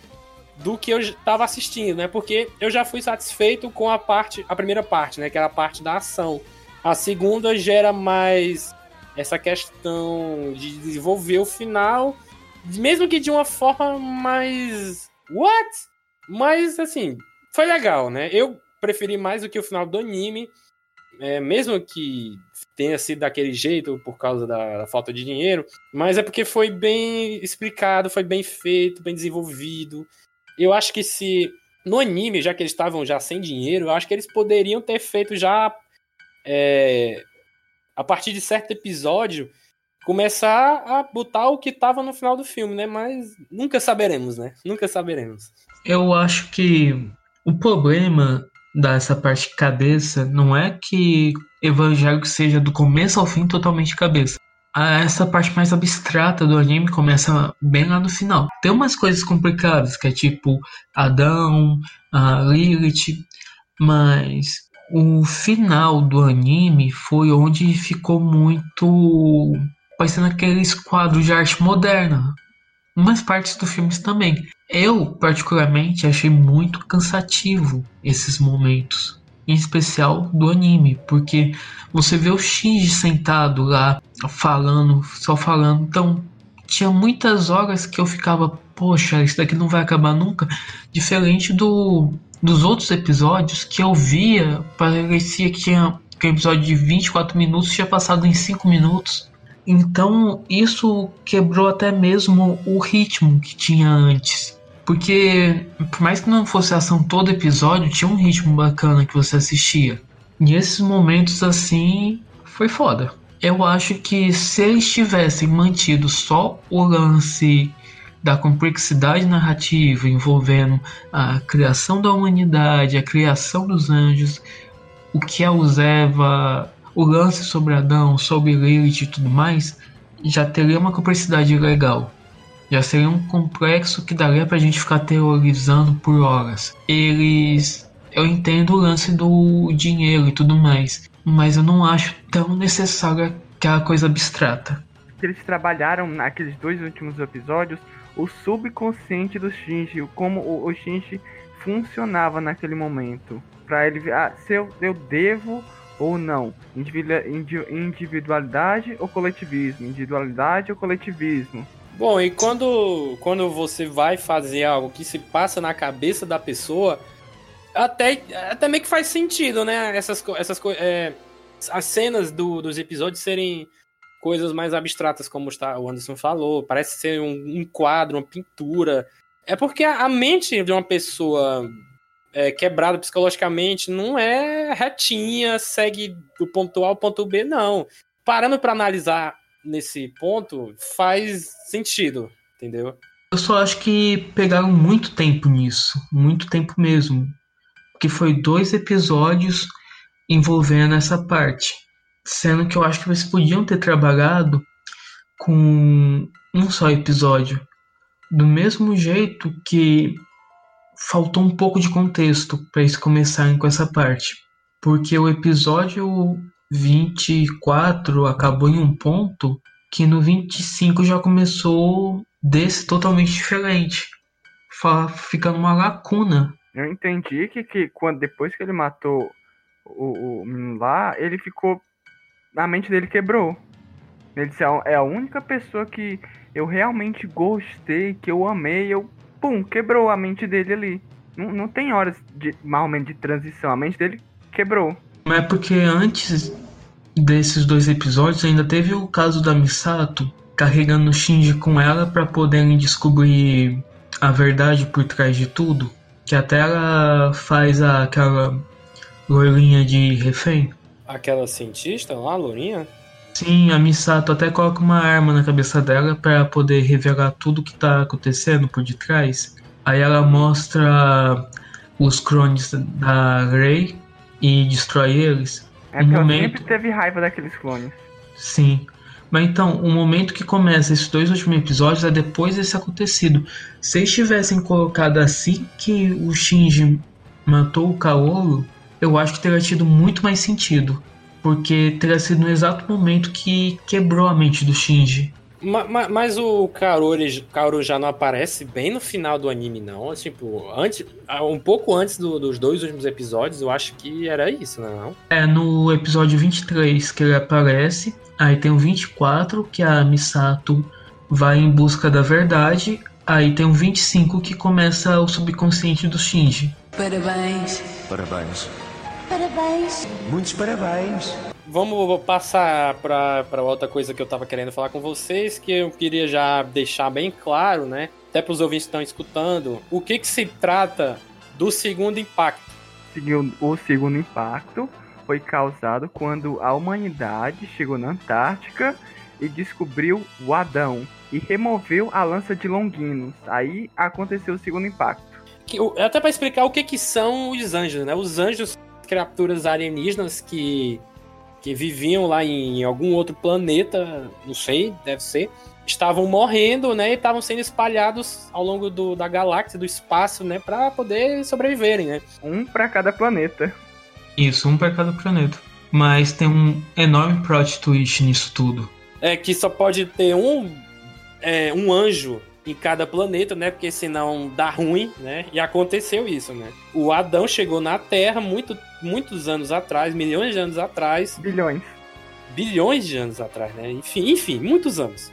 do que eu estava assistindo, né? Porque eu já fui satisfeito com a parte, a primeira parte, né? Que era a parte da ação. A segunda gera mais essa questão de desenvolver o final, mesmo que de uma forma mais what? Mas assim, foi legal, né? Eu preferi mais do que o final do anime, é, mesmo que tenha sido daquele jeito por causa da, da, falta de dinheiro, mas é porque foi bem explicado, foi bem feito, bem desenvolvido. Eu acho que se no anime, já que eles estavam já sem dinheiro, eu acho que eles poderiam ter feito já é, a partir de certo episódio começar a botar o que estava no final do filme, né? Mas nunca saberemos, né? Nunca saberemos. Eu acho que o problema dessa parte cabeça não é que Evangelho seja do começo ao fim totalmente cabeça. Essa parte mais abstrata do anime começa bem lá no final. Tem umas coisas complicadas, que é tipo Adão, a Lilith, mas o final do anime foi onde ficou muito parecendo aqueles quadros de arte moderna. Umas partes do filme também. Eu, particularmente, achei muito cansativo esses momentos. Em especial do anime, porque você vê o Shinji sentado lá, falando, só falando. Então, tinha muitas horas que eu ficava, poxa, isso daqui não vai acabar nunca. Diferente do, dos outros episódios que eu via, parecia que tinha que um episódio de 24 minutos tinha passado em 5 minutos. Então isso quebrou até mesmo o ritmo que tinha antes. Porque por mais que não fosse ação todo episódio, tinha um ritmo bacana que você assistia. E esses momentos assim foi foda. Eu acho que se eles tivessem mantido só o lance da complexidade narrativa envolvendo a criação da humanidade, a criação dos anjos, o que a Uzeva, o lance sobre Adão, sobre Lilith e tudo mais, já teria uma complexidade legal. Já seria um complexo que daria pra gente ficar teorizando por horas. Eles. Eu entendo o lance do dinheiro e tudo mais, mas eu não acho tão necessário aquela coisa abstrata. Eles trabalharam naqueles dois últimos episódios o subconsciente do Shinji, como o, Shinji funcionava naquele momento. Pra ele ver, ah, se eu, eu devo ou não. Individu- indi- Individualidade ou coletivismo? Individualidade ou coletivismo? Bom, e quando, quando você vai fazer algo que se passa na cabeça da pessoa, até, até meio que faz sentido, né? Essas, essas é, as cenas do- dos episódios serem coisas mais abstratas, como o Anderson falou. Parece ser um, um quadro, uma pintura. É porque a, a mente de uma pessoa é, quebrada psicologicamente não é retinha, segue do ponto A ao ponto B, não. Parando para analisar nesse ponto, faz sentido, entendeu? Eu só acho que pegaram muito tempo nisso, muito tempo mesmo. Porque foi dois episódios envolvendo essa parte. Sendo que eu acho que eles podiam ter trabalhado com um só episódio. Do mesmo jeito que faltou um pouco de contexto para eles começarem com essa parte. Porque o episódio 24 acabou em um ponto que no 25 já começou desse totalmente diferente. Fa- Ficando uma lacuna. Eu entendi que, que quando, depois que ele matou o, o menino lá, ele ficou. A mente dele quebrou. Ele disse: "É a- é a única pessoa que eu realmente gostei, que eu amei. Eu, pum, quebrou a mente dele ali. Não, não tem horas de, mais ou menos de transição. A mente dele quebrou. Mas é porque antes desses dois episódios ainda teve o caso da Misato carregando o Shinji com ela para poderem descobrir a verdade por trás de tudo. Que até ela faz aquela loirinha de refém. Aquela cientista lá, a Lourinha, Sim, a Misato até coloca uma arma na cabeça dela para poder revelar tudo que tá acontecendo por detrás. Aí ela mostra os clones da Rei e destrói eles. É Um porque ela momento. sempre teve raiva daqueles clones. Sim. Mas então, o momento que começa esses dois últimos episódios é depois desse acontecido. Se eles tivessem colocado assim que o Shinji matou o Kaoru, eu acho que teria tido muito mais sentido. Porque teria sido no exato momento que quebrou a mente do Shinji. Ma- ma- Mas o Kaoru, ele- Kaoru já não aparece bem no final do anime, não. Tipo, antes, um pouco antes do- dos dois últimos episódios, eu acho que era isso, né, não? É no episódio 23 que ele aparece. Aí tem o 24, que a Misato vai em busca da verdade. Aí tem o 25 que começa o subconsciente do Shinji. Parabéns. Parabéns. Parabéns. Muitos parabéns. Vamos passar pra outra coisa que eu tava querendo falar com vocês, que eu queria já deixar bem claro, né? Até pros ouvintes que estão escutando, o que que se trata do segundo impacto. O segundo impacto foi causado quando a humanidade chegou na Antártica e descobriu o Adão e removeu a lança de Longinos. Aí aconteceu o segundo impacto. Que, o- até pra explicar o que que são os anjos, né? Os anjos, criaturas alienígenas que, que viviam lá em algum outro planeta, não sei, deve ser, estavam morrendo, né? E estavam sendo espalhados ao longo do, da galáxia, do espaço, né? Pra poder sobreviverem, né? Um para cada planeta. Isso, um para cada planeta. Mas tem um enorme plot twist nisso tudo. É que só pode ter um, é, um anjo em cada planeta, né? Porque senão dá ruim, né? E aconteceu isso, né? O Adão chegou na Terra muito, muitos anos atrás, milhões de anos atrás, Bilhões. bilhões de anos atrás, né? Enfim, enfim, muitos anos.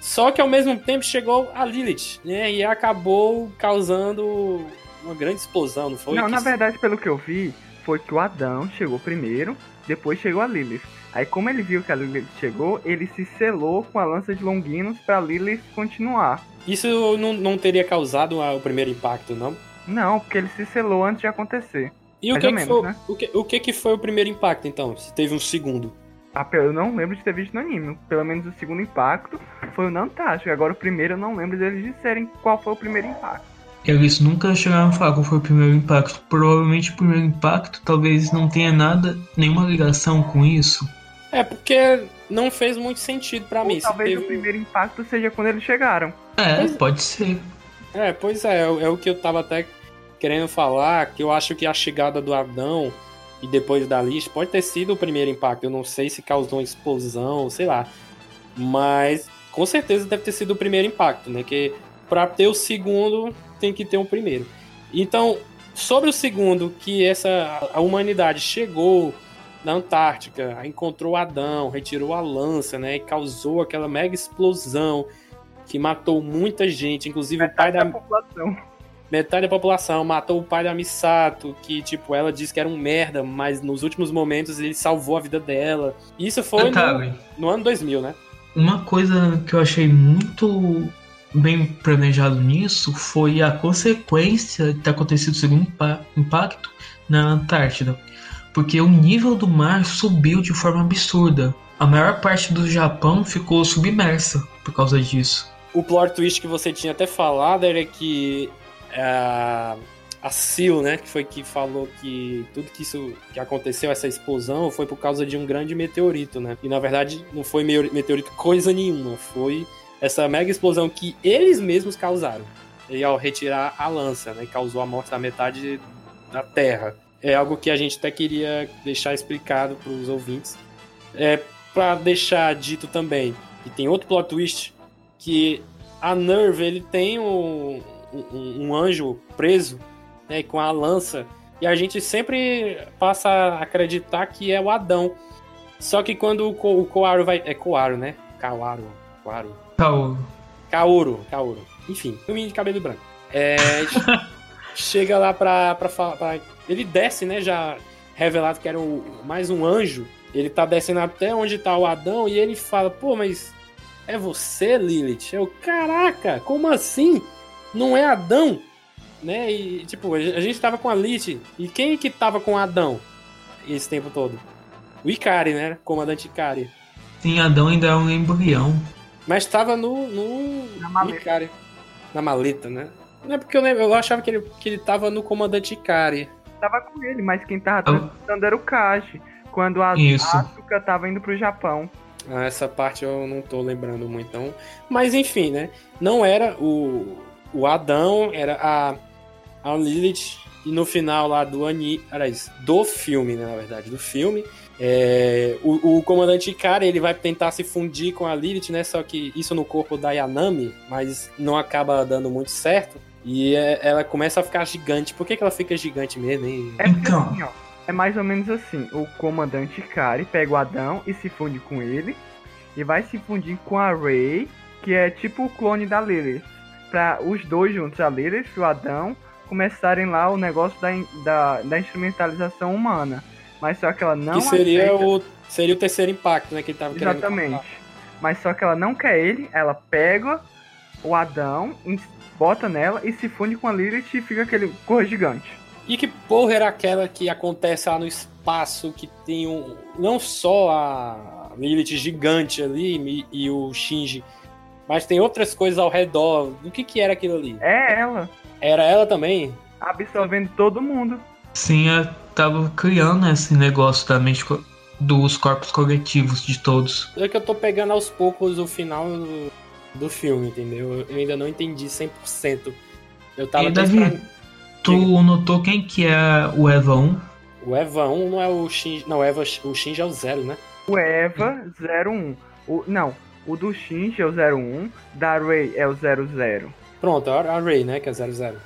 Só que ao mesmo tempo chegou a Lilith, né? E acabou causando uma grande explosão, não foi? Não, Que- na verdade, pelo que eu vi, foi que o Adão chegou primeiro, depois chegou a Lilith. Aí, como ele viu que a Lilith chegou, ele se selou com a lança de Longinos pra Lilith continuar. Isso não, não teria causado o primeiro impacto, não? Não, porque ele se selou antes de acontecer. E o que, que menos, foi, né? o, que, o que que foi o primeiro impacto, então? Se teve um segundo. Ah, eu não lembro de ter visto no anime. Pelo menos o segundo impacto foi o na Antártica. Agora o primeiro eu não lembro deles disserem qual foi o primeiro impacto. Eles nunca chegaram a falar qual foi o primeiro impacto. Provavelmente o primeiro impacto talvez não tenha nada, nenhuma ligação com isso. É porque não fez muito sentido pra mim. Talvez teve- o primeiro impacto seja quando eles chegaram. É, pode ser. É, pois é, é, é o que eu tava até querendo falar, que eu acho que a chegada do Adão e depois da Liz pode ter sido o primeiro impacto. Eu não sei se causou uma explosão, sei lá. Mas com certeza deve ter sido o primeiro impacto, né? Que pra ter o segundo tem que ter o primeiro. Então, sobre o segundo, que essa a humanidade chegou na Antártica, encontrou Adão, retirou a lança, né? E causou aquela mega explosão que matou muita gente, inclusive o pai da população. Metade da população, matou o pai da Misato, que, tipo, ela disse que era um merda, mas nos últimos momentos ele salvou a vida dela. Isso foi no, Detalhe, no ano 2000, né? uma coisa que eu achei muito bem planejado nisso foi a consequência de ter acontecido o segundo impa- impacto na Antártida. Porque o nível do mar subiu de forma absurda. A maior parte do Japão ficou submersa por causa disso. O plot twist que você tinha até falado era que a, a Sil, né, que foi que falou que tudo que isso que aconteceu, essa explosão, foi por causa de um grande meteorito, né? E na verdade não foi meteorito coisa nenhuma, foi essa mega explosão que eles mesmos causaram. E ao retirar a lança, né, causou a morte da metade da Terra. É algo que a gente até queria deixar explicado para os ouvintes. É para deixar dito também que tem outro plot twist que a Nerve ele tem um, um, um anjo preso né, com a lança e a gente sempre passa a acreditar que é o Adão. Só que quando o, Ko, o Koaru vai. É Koaru, né? Kawaru. Koaru. Tal. Kaoru. Kaoru. Enfim, um menino de cabelo branco. É, chega lá pra, pra falar. pra- ele desce, né? Já revelado que era o- mais um anjo. Ele tá descendo até onde tá o Adão e ele fala: pô, mas é você, Lilith? Eu, caraca, como assim? Não é Adão? Né? E, tipo, a gente tava com a Lilith. E quem que tava com Adão esse tempo todo? O Ikari, né? Comandante Ikari. Sim, Adão ainda é um embrião. Mas tava no. no Na maleta. Ikari. Na maleta, né? Não é porque eu lembro, eu achava que ele, que ele tava no comandante Ikari. Tava com ele, mas quem tava transportando era o Kaji. Quando a Isso. Asuka tava indo pro Japão. Ah, essa parte eu não tô lembrando muito, então. Mas enfim, né? Não era o, o Adão, era a, a Lilith. E no final lá do Ani. Aliás, do filme, né? Na verdade, do filme. é, o, o comandante Ikari ele vai tentar se fundir com a Lilith, né? Só que isso no corpo da Yanami, mas não acaba dando muito certo. E é, ela começa a ficar gigante. Por que, que ela fica gigante mesmo, hein? É Então. assim, ó. É mais ou menos assim. O comandante Ikari pega o Adão e se funde com ele. E vai se fundir com a Rey, que é tipo o clone da Lilith. Pra os dois juntos, a Lilith e o Adão, começarem lá o negócio da, da, da instrumentalização humana. Mas só que ela não que seria aceita- o, seria o terceiro impacto, né? Que ele tava querendo Exatamente. Mas só que ela não quer ele, ela pega o Adão, bota nela e se funde com a Lilith e fica aquele cor gigante. E que porra era aquela que acontece lá no espaço, que tem um. Não só a Lilith gigante ali e, e o Shinji, mas tem outras coisas ao redor. O que que era aquilo ali? É ela, Era ela também? absorvendo todo mundo. Sim, eu tava criando esse negócio da mente dos corpos coletivos de todos. É que eu tô pegando aos poucos o final do, do filme, entendeu? Eu ainda não entendi 100%. Eu tava E, Davi? esperando- Tu notou quem que é o Eva 1? O Eva 1 não é o Shinji. Não, o, Eva, o Shinji é o zero, né? O Eva 01. O, não, o do Shinji é o 01, da Rey é o 00. Pronto, a a Rey, né? Que é 00.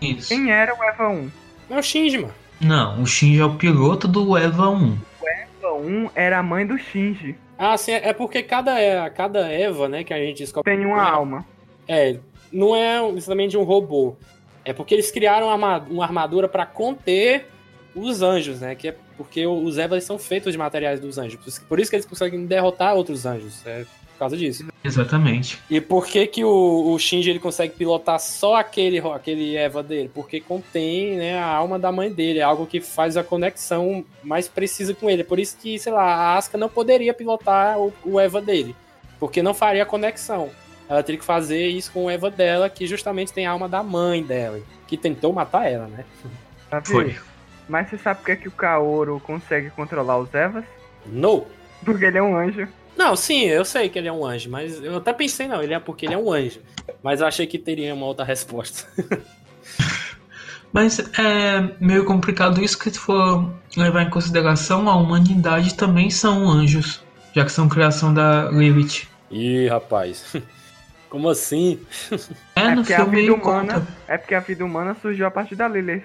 Isso. Quem era o Eva 1? Não é o Shinji, mano. Não, o Shinji é o piloto do Eva 1. Eva 1 era a mãe do Shinji. Ah, sim, é porque cada, é, cada Eva, né, que a gente descobre. Tem uma alma. É, não é exatamente um robô. É porque eles criaram uma arma- uma armadura pra conter os anjos, né? Que é porque os Evas são feitos de materiais dos anjos. Por isso- que eles conseguem derrotar outros anjos. É por causa disso. Exatamente. E por que, que o, o Shinji ele consegue pilotar só aquele, aquele Eva dele? Porque contém né, a alma da mãe dele, é algo que faz a conexão mais precisa com ele. Por isso que, sei lá, a Asuka não poderia pilotar o, o Eva dele, porque não faria conexão. Ela teria que fazer isso com o Eva dela, que justamente tem a alma da mãe dela, que tentou matar ela, né? Foi. Mas você sabe por que, que o Kaoru consegue controlar os Evas? No. Porque ele é um anjo. Não, sim, eu sei que ele é um anjo, mas eu até pensei, não, ele é porque ele é um anjo. Mas eu achei que teria uma outra resposta. Mas é meio complicado isso que se for levar em consideração a humanidade também são anjos, já que são criação da Lilith. Ih, rapaz. Como assim? É, É no porque a vida humana. conta. É porque a vida humana surgiu a partir da Lilith.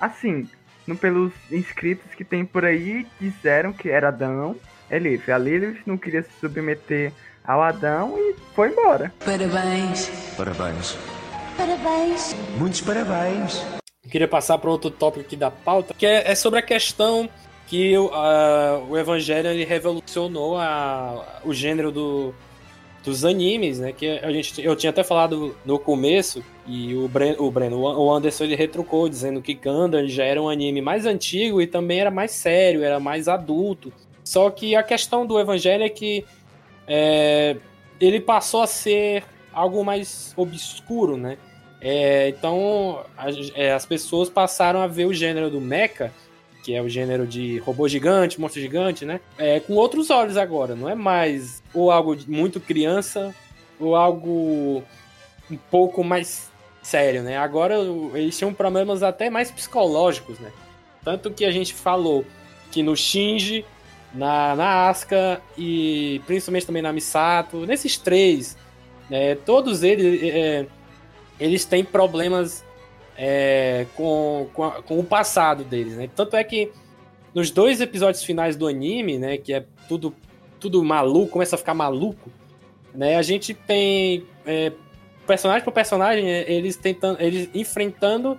Assim, no, pelos inscritos que tem por aí, disseram que era Adão, é Lilith. A Lilith não queria se submeter ao Adão e foi embora. Parabéns. Parabéns. Parabéns. Muitos parabéns. Eu queria passar para outro tópico aqui da pauta, que é, é sobre a questão que o, a- o Evangelho ele revolucionou a- o gênero do, dos animes, né? Que a gente, eu tinha até falado no começo, e o Breno, o, Breno, o Anderson ele retrucou, dizendo que Gundam já era um anime mais antigo e também era mais sério, era mais adulto. Só que a questão do Evangelho é que é, ele passou a ser algo mais obscuro, né? É, então a- é, as pessoas passaram a ver o gênero do mecha, que é o gênero de robô gigante, monstro gigante, né? É, com outros olhos agora. Não é mais ou algo muito criança ou algo um pouco mais sério, né? Agora eles tinham problemas até mais psicológicos, né? Tanto que a gente falou que no Shinji, na, na Asuka e principalmente também na Misato, nesses três, né, todos eles, é, eles têm problemas é, com, com, com o passado deles, né? Tanto é que nos dois episódios finais do anime, né, que é tudo, tudo maluco, começa a ficar maluco, né? A gente tem é, personagem por personagem, é, eles tentando, eles enfrentando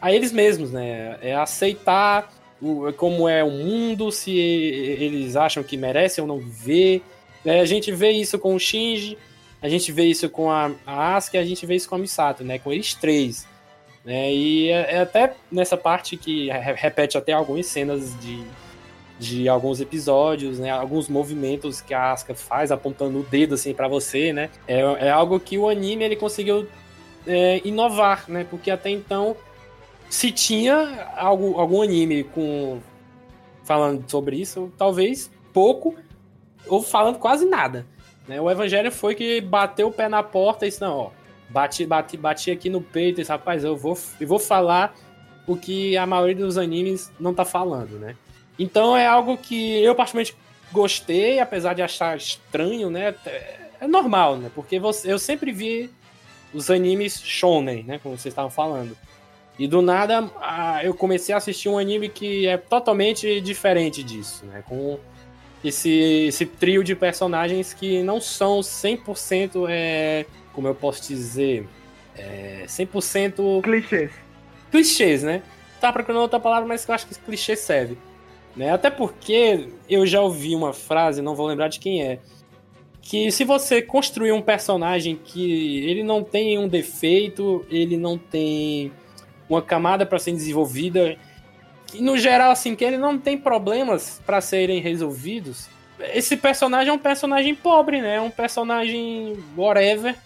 a eles mesmos, né? É aceitar o, como é o mundo, se eles acham que merecem ou não viver. né? A gente vê isso com o Shinji, a gente vê isso com a, a Asuka a gente vê isso com a Misato, né? Com eles três. Né? E é, é até nessa parte que re- repete até algumas cenas de, de alguns episódios, né? Alguns movimentos que a Asuka faz apontando o dedo assim para você, né? É, é algo que o anime ele conseguiu é, inovar, né? Porque até então se tinha algo, algum anime com falando sobre isso, talvez pouco ou falando quase nada. Né? O Evangelho foi que bateu o pé na porta e disse, não, ó, bati, bati, bati aqui no peito e disse, rapaz, eu vou, eu vou falar o que a maioria dos animes não tá falando, né? Então é algo que eu particularmente gostei, apesar de achar estranho, né? É normal, né? Porque você, eu sempre vi os animes shonen, né? Como vocês estavam falando. E do nada eu comecei a assistir um anime que é totalmente diferente disso, né? Com esse, esse trio de personagens que não são 100%, é, como eu posso dizer, é, 100% Clichês. clichês, né? Tá procurando outra palavra, mas eu acho que esse clichê serve. Né? Até porque eu já ouvi uma frase, não vou lembrar de quem é, que se você construir um personagem que ele não tem um defeito, ele não tem uma camada para ser desenvolvida, e no geral assim, que ele não tem problemas para serem resolvidos, esse personagem é um personagem pobre, né? É um personagem whatever.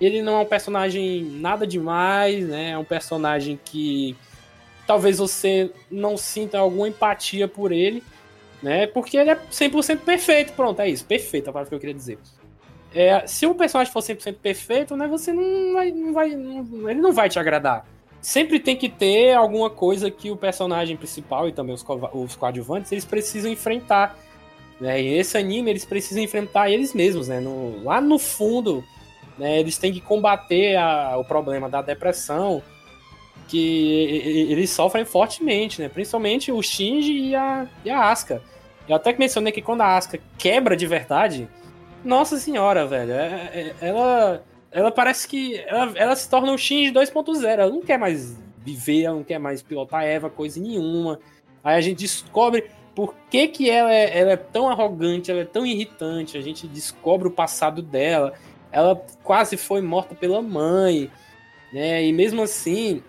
Ele não é um personagem nada demais, né? É um personagem que talvez você não sinta alguma empatia por ele, né? Porque ele é 100% perfeito. Pronto, é isso. Perfeito, a palavra que eu queria dizer. É, se o personagem for 100% perfeito, né? Você não vai, não vai não- ele não vai te agradar. Sempre tem que ter alguma coisa que o personagem principal e também os, cova- os coadjuvantes eles precisam enfrentar. Né? E esse anime eles precisam enfrentar eles mesmos, né? No- lá no fundo, né? Eles têm que combater a- o problema da depressão, que eles sofrem fortemente, né? Principalmente o Shinji e a, e a Asuka. Eu até que mencionei que quando a Asuka quebra de verdade, nossa senhora, velho, é- é- ela, ela parece que ela, ela se torna o Shinji 2.0. Ela não quer mais viver, ela não quer mais pilotar Eva, coisa nenhuma. Aí a gente descobre por que, que ela, é, ela é tão arrogante, ela é tão irritante. A gente descobre o passado dela. Ela quase foi morta pela mãe, né? E mesmo assim,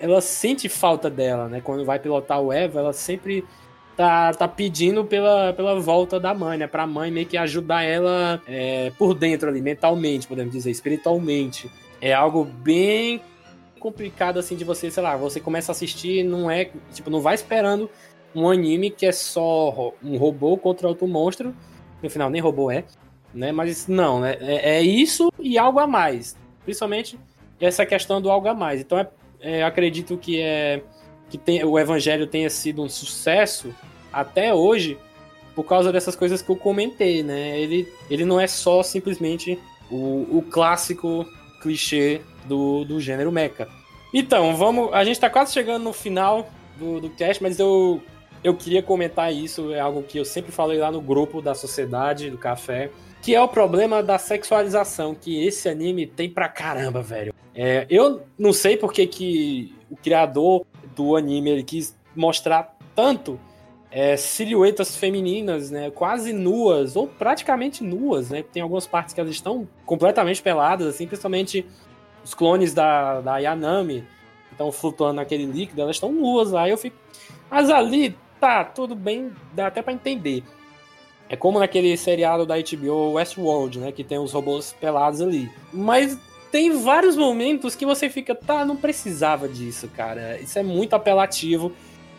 ela sente falta dela, né? Quando vai pilotar o Eva, ela sempre tá, tá pedindo pela, pela volta da mãe, né? Pra mãe meio que ajudar ela é, por dentro ali, mentalmente, podemos dizer, espiritualmente. É algo bem complicado assim de você, sei lá, você começa a assistir, não é, tipo, não vai esperando um anime que é só um robô contra outro monstro. No final, nem robô é, né? Mas não, né? É, é isso e algo a mais. Principalmente essa questão do algo a mais. Então, é, é, acredito que é que tem, o Evangelho tenha sido um sucesso até hoje por causa dessas coisas que eu comentei, né? Ele, ele não é só simplesmente o, o clássico clichê do, do gênero mecha. Então, vamos. A gente tá quase chegando no final do, do cast, mas eu, eu queria comentar isso. É algo que eu sempre falei lá no grupo da sociedade, do café. Que é o problema da sexualização que esse anime tem pra caramba, velho. É, eu não sei porque que o criador do anime ele quis mostrar tanto é, silhuetas femininas, né, quase nuas ou praticamente nuas, né? Tem algumas partes que elas estão completamente peladas, assim, principalmente os clones da, da Yanami estão flutuando naquele líquido, elas estão nuas lá. Eu fico, mas ali tá tudo bem, dá até pra entender. É como naquele seriado da HBO Westworld, né, que tem os robôs pelados ali. Mas tem vários momentos que você fica, tá, não precisava disso, cara. Isso é muito apelativo.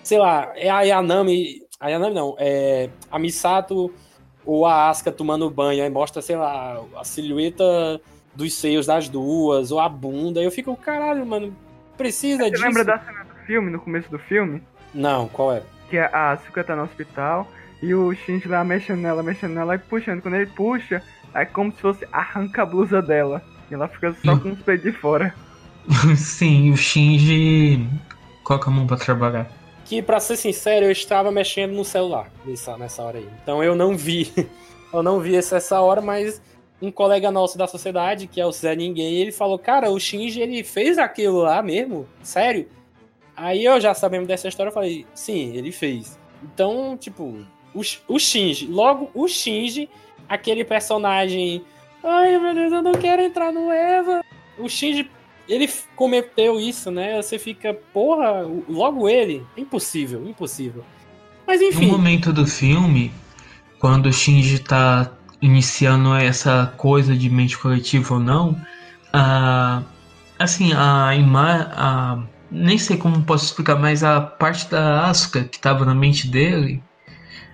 Sei lá, é a Yanami. A Yanami não, é a Misato ou a Asuka tomando banho. Aí mostra, sei lá, a silhueta dos seios das duas, ou a bunda. Eu fico, caralho, mano, precisa Você disso. lembra da cena do filme, no começo do filme? Não, qual é? Que a Asuka tá no hospital e o Shinji lá mexendo nela, mexendo nela e puxando. Quando ele puxa, é como se fosse arranca a blusa dela. E ela fica só Hum. com os peitos de fora. Sim, o Shinji coloca a mão pra trabalhar. Que, pra ser sincero, eu estava mexendo no celular nessa, nessa hora aí. Então eu não vi. eu não vi essa, essa hora, mas um colega nosso da sociedade, que é o Zé Ninguém, ele falou, cara, o Shinji, ele fez aquilo lá mesmo? Sério? Aí eu já sabendo dessa história, eu falei, sim, ele fez. Então, tipo, o, o Shinji, logo o Shinji, aquele personagem, ai meu Deus, eu não quero entrar no Eva. O Shinji, ele cometeu isso, né? Você fica, porra, logo ele, impossível, impossível. Mas No enfim, momento do filme, quando o Shinji tá iniciando essa coisa de mente coletiva ou não, a, assim, a imagem. Nem sei como posso explicar, mas a parte da Asuka que tava na mente dele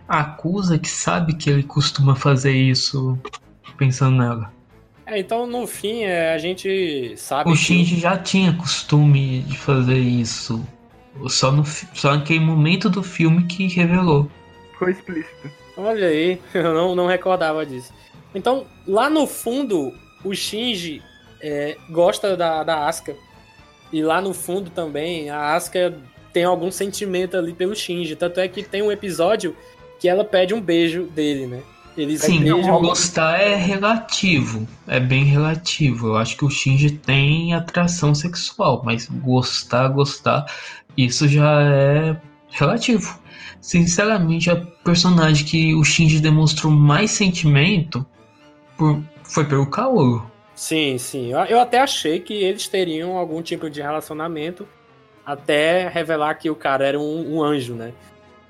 acusa que sabe que ele costuma fazer isso pensando nela. é, então no fim é, a gente sabe O que- Shinji já tinha costume de fazer isso. Só, no, só naquele momento do filme que revelou. Ficou explícito. Olha aí, eu não, não recordava disso. Então, lá no fundo, o Shinji é, gosta da, da Asuka. E lá no fundo também, a Asuka tem algum sentimento ali pelo Shinji. Tanto é que tem um episódio que ela pede um beijo dele, né? Eles Sim, beijam. gostar é relativo. É bem relativo. Eu acho que o Shinji tem atração sexual, mas gostar, gostar, isso já é relativo. Sinceramente, a personagem que o Shinji demonstrou mais sentimento por- foi pelo Kaoru. Sim, sim. Eu, eu até achei que eles teriam algum tipo de relacionamento até revelar que o cara era um, um anjo, né?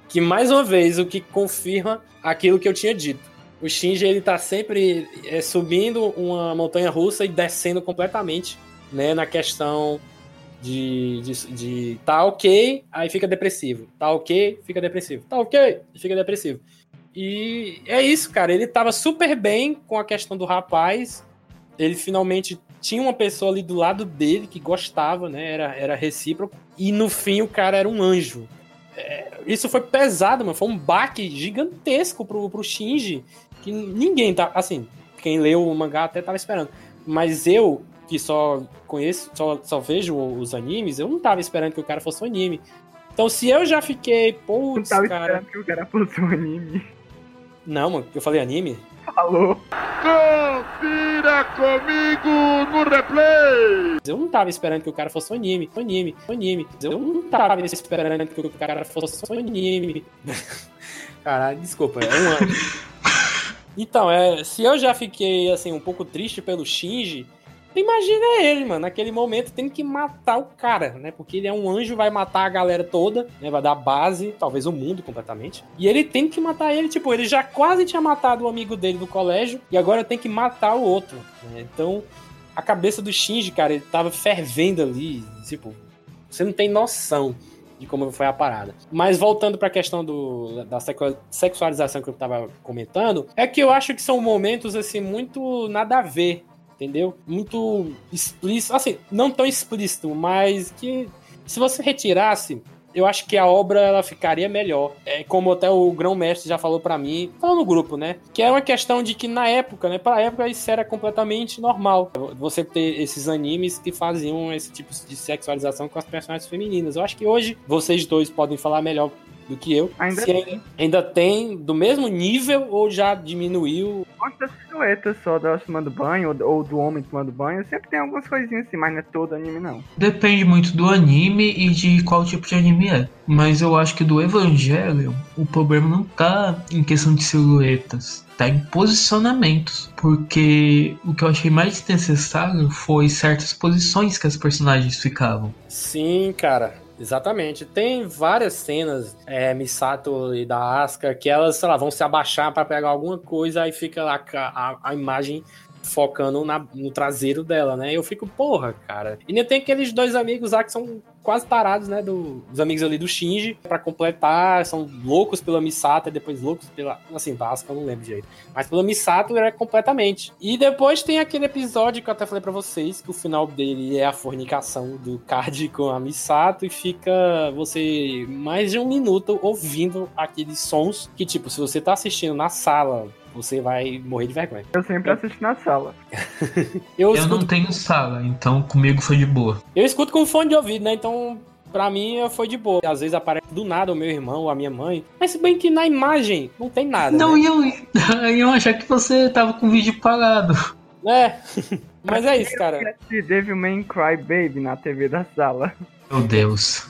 Que mais uma vez o que confirma aquilo que eu tinha dito. O Shinji ele tá sempre é, subindo uma montanha russa e descendo completamente, né? Na questão de, de, de tá ok, aí fica depressivo. Tá ok, fica depressivo. Tá ok, fica depressivo. E é isso, cara. Ele tava super bem com a questão do rapaz. Ele finalmente tinha uma pessoa ali do lado dele que gostava, né? Era, era recíproco. E no fim o cara era um anjo. É, isso foi pesado, mano. Foi um baque gigantesco pro, pro Shinji. Que ninguém tá. Assim, quem leu o mangá até tava esperando. Mas eu, que só conheço, só, só vejo os animes, eu não tava esperando que o cara fosse um anime. Então, se eu já fiquei, putz, tava cara. esperando que o cara fosse um anime. Não, mano, eu falei anime? Falou. Eu não tava esperando que o cara fosse um anime, um anime, um anime. Eu não tava esperando que o cara fosse um anime. Caralho, desculpa, é um ano. Então, é, se eu já fiquei, assim, um pouco triste pelo Shinji, imagina ele, mano, naquele momento tem que matar o cara, né? Porque ele é um anjo, vai matar a galera toda, né? Vai dar base, talvez o mundo completamente. E ele tem que matar ele, tipo, ele já quase tinha matado o amigo dele do colégio, e agora tem que matar o outro, né? Então, a cabeça do Shinji, cara, ele tava fervendo ali, tipo, você não tem noção. de como foi a parada. Mas voltando pra questão do, da sexualização que eu tava comentando, é que eu acho que são momentos, assim, muito nada a ver, entendeu? Muito explícito, assim, não tão explícito, mas que se você retirasse, eu acho que a obra ela ficaria melhor. É como até o grão-mestre já falou pra mim, falou no grupo, né? Que era uma questão de que na época, né? Pra época isso era completamente normal. Você ter esses animes que faziam esse tipo de sexualização com as personagens femininas. Eu acho que hoje vocês dois podem falar melhor do que eu. Ainda Se ainda, ainda tem do mesmo nível ou já diminuiu. Gosto da silhueta só dela tomando banho, ou, ou do homem tomando banho. Sempre tem algumas coisinhas assim, mas não é todo anime, não. Depende muito do anime e de qual tipo de anime é. Mas eu acho que do Evangelho, o problema não tá em questão de silhuetas, tá em posicionamentos. Porque o que eu achei mais desnecessário foi certas posições que as personagens ficavam. Sim, cara. Exatamente. Tem várias cenas, é, Misato e da Asuka, que elas, sei lá, vão se abaixar pra pegar alguma coisa, aí fica lá a, a imagem focando na- no traseiro dela, né? Eu fico, porra, cara. E ainda tem aqueles dois amigos lá que são quase tarados, né? Do, dos amigos ali do Shinji, pra completar, são loucos pela Misato e depois loucos pela. Assim, Asuka eu não lembro direito. Mas pela Misato era completamente. E depois tem aquele episódio que eu até falei pra vocês, que o final dele é a fornicação do Card com a Misato e fica você mais de um minuto ouvindo aqueles sons que, tipo, se você tá assistindo na sala, você vai morrer de vergonha. Eu sempre assisto na sala. Eu, Eu escuto, não tenho sala, então comigo foi de boa. eu escuto com fone de ouvido, né? Então, pra mim, foi de boa. Às vezes aparece do nada o meu irmão ou a minha mãe. Mas se bem que na imagem não tem nada. Não, né? iam, iam achar que você tava com o vídeo parado. É. Mas é isso, cara. De Devilman Cry Baby na TV da sala. Meu Deus.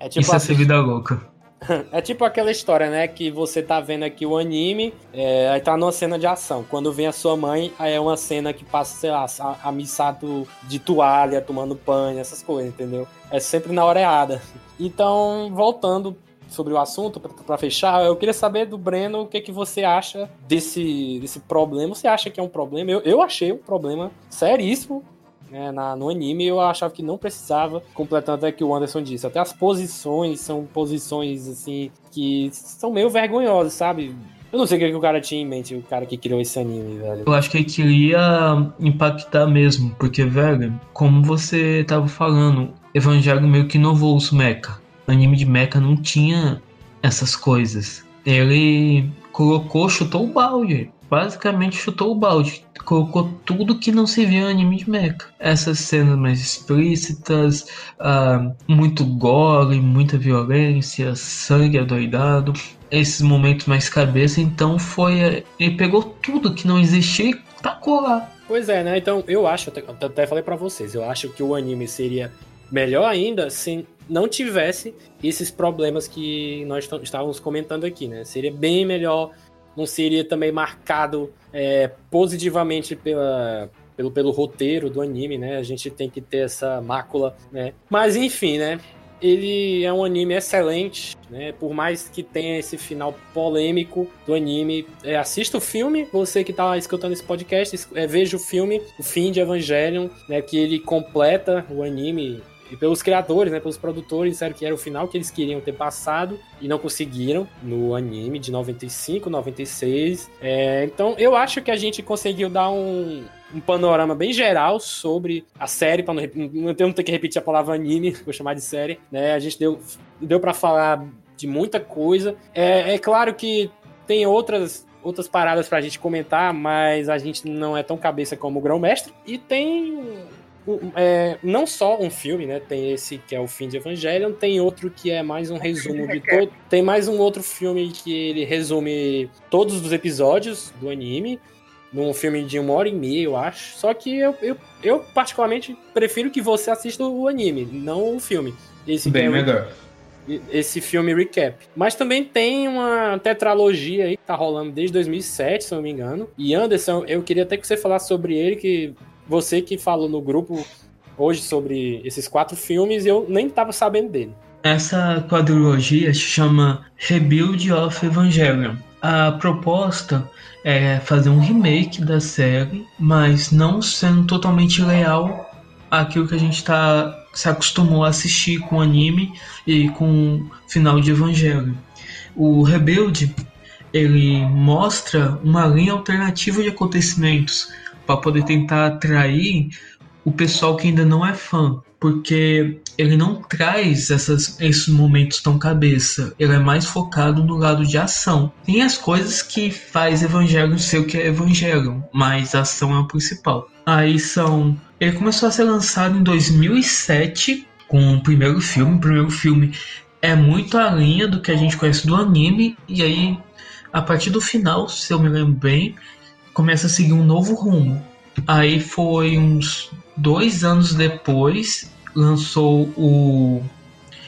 É tipo Isso é assim, ser vida louca. É tipo aquela história, né? Que você tá vendo aqui o anime, é, aí tá numa cena de ação. Quando vem a sua mãe, aí é uma cena que passa, sei lá, a, a Misato de toalha, tomando banho, essas coisas, entendeu? É sempre na hora errada. Então, voltando sobre o assunto, pra fechar, eu queria saber do Breno o que, que você acha desse, desse problema. Você acha que é um problema? Eu, eu achei um problema seríssimo né, na, no anime eu achava que não precisava, completando até que o Anderson disse. Até as posições são posições, assim, que são meio vergonhosas, sabe? Eu não sei o que, o cara tinha em mente, o cara que criou esse anime, velho. Eu acho que ele queria impactar mesmo, porque, velho, como você tava falando, Evangelho meio que inovou os mecha. O anime de mecha não tinha essas coisas. Ele colocou, chutou o balde. Basicamente chutou o balde. Colocou tudo que não se via no anime de mecha. Essas cenas mais explícitas, ah, muito gore, muita violência, sangue adoidado esses momentos mais cabeça, então foi. Ele pegou tudo que não existia e tacou lá. Pois é, né? Então eu acho, até, até falei pra vocês, eu acho que o anime seria melhor ainda se não tivesse esses problemas que nós estávamos comentando aqui, né? Seria bem melhor, não seria também marcado é, positivamente pela, pelo, pelo roteiro do anime, né? A gente tem que ter essa mácula, né? Mas enfim, né? Ele é um anime excelente, né? Por mais que tenha esse final polêmico do anime, é, assista o filme. Você que tá escutando esse podcast, é, veja o filme, o fim de Evangelion, né? Que ele completa o anime e pelos criadores, né, pelos produtores, disseram que era o final que eles queriam ter passado e não conseguiram no anime de 95, 96. É, então eu acho que a gente conseguiu dar um, um panorama bem geral sobre a série, para não, não ter- que repetir a palavra anime, vou chamar de série. Né? A gente deu, deu para falar de muita coisa. É, é claro que tem outras outras paradas pra gente comentar, mas a gente não é tão cabeça como o Grão-Mestre. E tem é, não só um filme, né? Tem esse que é o fim de Evangelion, tem outro que é mais um resumo de todo. Tem mais um outro filme que ele resume todos os episódios do anime. Num filme de uma hora e meia, eu acho. Só que eu, eu, eu particularmente, prefiro que você assista o anime, não o filme. Esse é Bem o- melhor. esse filme recap. Mas também tem uma tetralogia aí que tá rolando desde 2007, se eu não me engano. E Anderson, eu queria até que você falasse sobre ele, que você que falou no grupo hoje sobre esses quatro filmes, eu nem tava sabendo dele. Essa quadrilogia se chama Rebuild of Evangelion. A proposta é fazer um remake da série, mas não sendo totalmente leal aquilo que a gente tá, se acostumou a assistir com anime e com final de Evangelho. O Rebuild ele mostra uma linha alternativa de acontecimentos para poder tentar atrair o pessoal que ainda não é fã, porque ele não traz essas, esses momentos tão cabeça, ele é mais focado no lado de ação. Tem as coisas que faz Evangelho ser o que é Evangelho, mas a ação é o principal. Aí são. Ele começou a ser lançado em 2007 com o primeiro filme. O primeiro filme é muito a linha do que a gente conhece do anime, e aí a partir do final, se eu me lembro bem, começa a seguir um novo rumo. Aí foi uns dois anos depois, lançou o.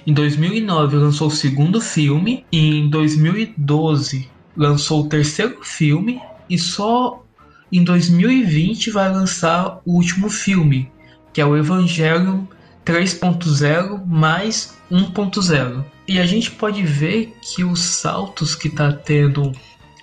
Em 2009 lançou o segundo filme, em 2012 lançou o terceiro filme, e só em 2020 vai lançar o último filme, que é o Evangelion 3.0 mais 1.0. E a gente pode ver que os saltos que tá tendo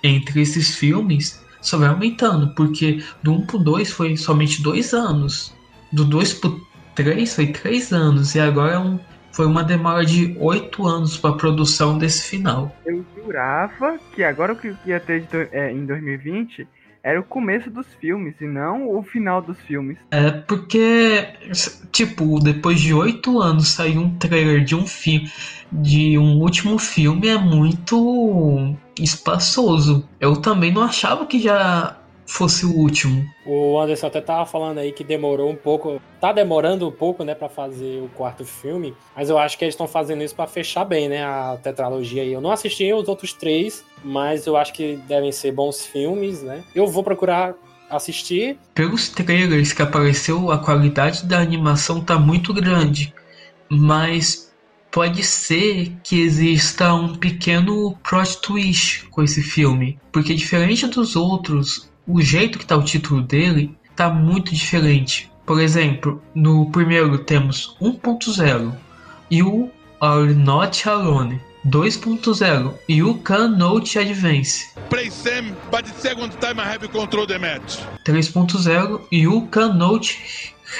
entre esses filmes só vai aumentando, porque do 1 pro 2 foi somente dois anos, do 2 pro 3 foi três anos, e agora é um, foi uma demora de oito anos para a produção desse final. Eu jurava que agora que ia ter é, em 2020 era o começo dos filmes e não o final dos filmes. É porque, tipo, depois de oito anos sair um trailer de um filme, de um último filme é muito espaçoso. Eu também não achava que já fosse o último. O Anderson até tava falando aí que demorou um pouco, tá demorando um pouco, né, para fazer o quarto filme, mas eu acho que eles estão fazendo isso para fechar bem, né, a tetralogia aí. Eu não assisti os outros três, mas eu acho que devem ser bons filmes, né. Eu vou procurar assistir. Pelos trailers que apareceu, a qualidade da animação tá muito grande, mas pode ser que exista um pequeno plot twist com esse filme, porque diferente dos outros, o jeito que tá o título dele tá muito diferente. Por exemplo, no primeiro temos 1.0 You Are Not Alone. 2.0 You Cannot Advance. Play same, but the second time I have control the match. 3.0 You Cannot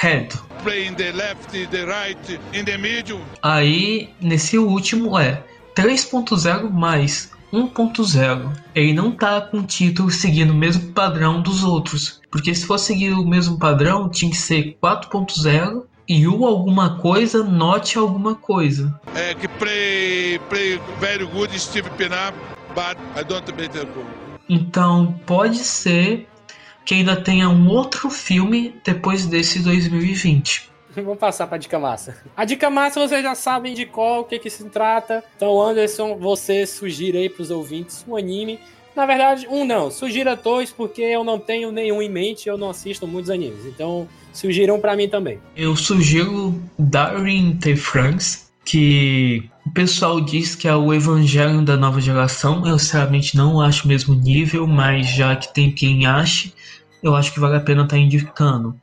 Head. Play in the left, the right, in the middle. Aí, nesse último é 3.0 mais 1.0. Ele não tá com o título seguindo o mesmo padrão dos outros. Porque se fosse seguir o mesmo padrão, tinha que ser 4.0 e o alguma coisa, note alguma coisa. É que play, play very good Steve Pinar, but I don't. Então pode ser que ainda tenha um outro filme depois desse 2020. Vamos passar pra dica massa. A dica massa vocês já sabem de qual, o que que se trata. Então, Anderson, você sugira aí pros ouvintes um anime. Na verdade, um não. Sugira dois, porque eu não tenho nenhum em mente, eu não assisto muitos animes. Então, sugiram para mim também. Eu sugiro Darwin The Franks, que o pessoal diz que é o Evangelho da nova geração. Eu sinceramente não acho o mesmo nível, mas já que tem quem ache, eu acho que vale a pena estar tá indicando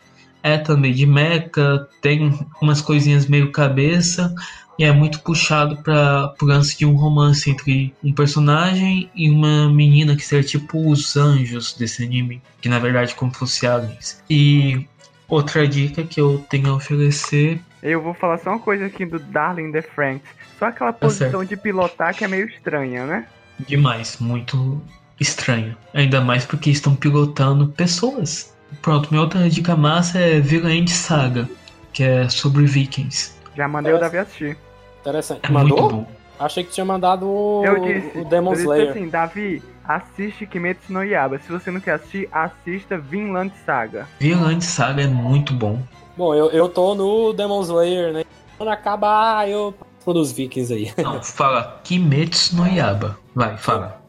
é também de mecha, tem umas coisinhas meio cabeça e é muito puxado para o lance de um romance entre um personagem e uma menina que seria tipo os anjos desse anime, que na verdade como fosse aliens. E outra dica que eu tenho a oferecer. Eu vou falar só uma coisa aqui do Darling the Franks. Só aquela posição tá de pilotar que é meio estranha, né? Demais, muito estranho. Ainda mais porque estão pilotando pessoas Pronto, minha outra dica massa é Villain Saga, que é sobre vikings. Já mandei Parece- o Davi assistir. Interessante. É Mandou? muito bom. Achei que tinha mandado o, Eu disse, o Demon eu disse Slayer. assim, Davi, assiste Kimetsu no Yaba. Se você não quer assistir, assista Vinland Saga. Villain Saga é muito bom. Bom, eu, eu tô no Demon Slayer, né? Quando acabar, eu tô nos Vikings aí. Não, fala Kimetsu no Yaba. Vai, fala.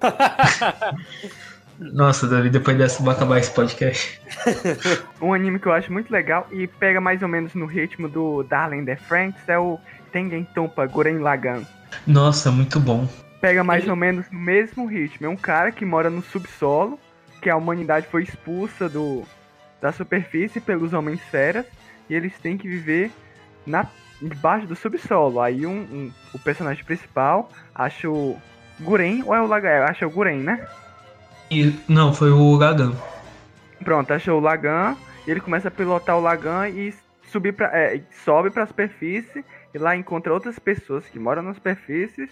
Nossa, Davi, depois dessa vai acabar esse podcast. Um anime que eu acho muito legal e pega mais ou menos no ritmo do Darling the Franks é o Tengen Tompa Guren Lagan. Nossa, muito bom. Pega mais ou menos no mesmo ritmo. É um cara que mora no subsolo, que a humanidade foi expulsa do, da superfície pelos homens feras, e eles têm que viver na, embaixo do subsolo. Aí um, um- o personagem principal acha o Guren, ou é o Lagan? Acha o Guren, né? E, não, foi o Lagan. Pronto, achou o Lagan ele começa a pilotar o Lagan e subir pra, é, sobe pra superfície e lá encontra outras pessoas que moram nas superfícies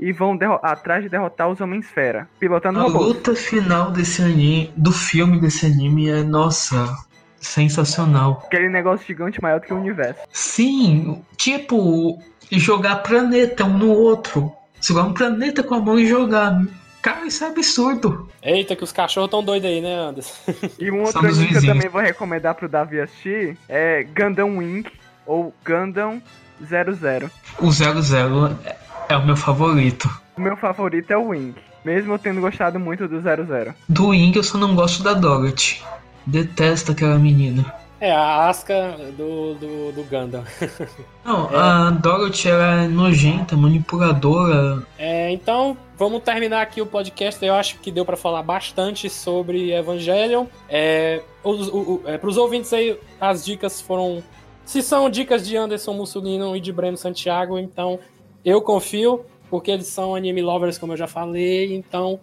e vão atrás de derrotar os Homem-Esfera, pilotando A robôs. luta final desse anime, do filme desse anime é, nossa, sensacional. Aquele negócio gigante maior do que o universo. Sim, tipo, jogar planeta um no outro. Segurar um planeta com a mão e jogar. Cara, isso é absurdo. Eita, que os cachorros tão doidos aí, né, Anderson? E um outro que eu também vou recomendar pro Davi assistir é Gundam Wing ou Gundam 00. O 00 é- é o meu favorito. O meu favorito é o Wing, mesmo eu tendo gostado muito do 00. Do Wing eu só não gosto da Dorothy. Detesto aquela menina. É, a Asca do, do, do Gundam. Não, a Dorothy ela é nojenta, manipuladora. É, então, vamos terminar aqui o podcast. Eu acho que deu pra falar bastante sobre Evangelion. É, os, o- é, pros ouvintes aí, as dicas foram. Se são dicas de Anderson Mussolino e de Breno Santiago, então eu confio, porque eles são anime lovers, como eu já falei. Então,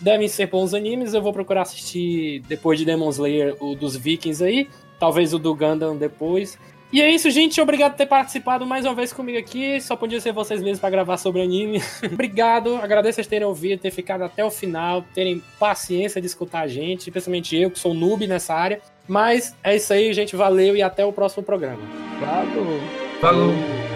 devem ser bons animes. Eu vou procurar assistir depois de Demon Slayer o dos Vikings aí. Talvez o do Gundam depois. E é isso, gente. Obrigado por ter participado mais uma vez comigo aqui. Só podia ser vocês mesmos para gravar sobre anime. Obrigado. Agradeço vocês terem ouvido, ter ficado até o final, terem paciência de escutar a gente, principalmente eu, que sou noob nessa área. Mas é isso aí, gente. Valeu e até o próximo programa. Falou! Falou.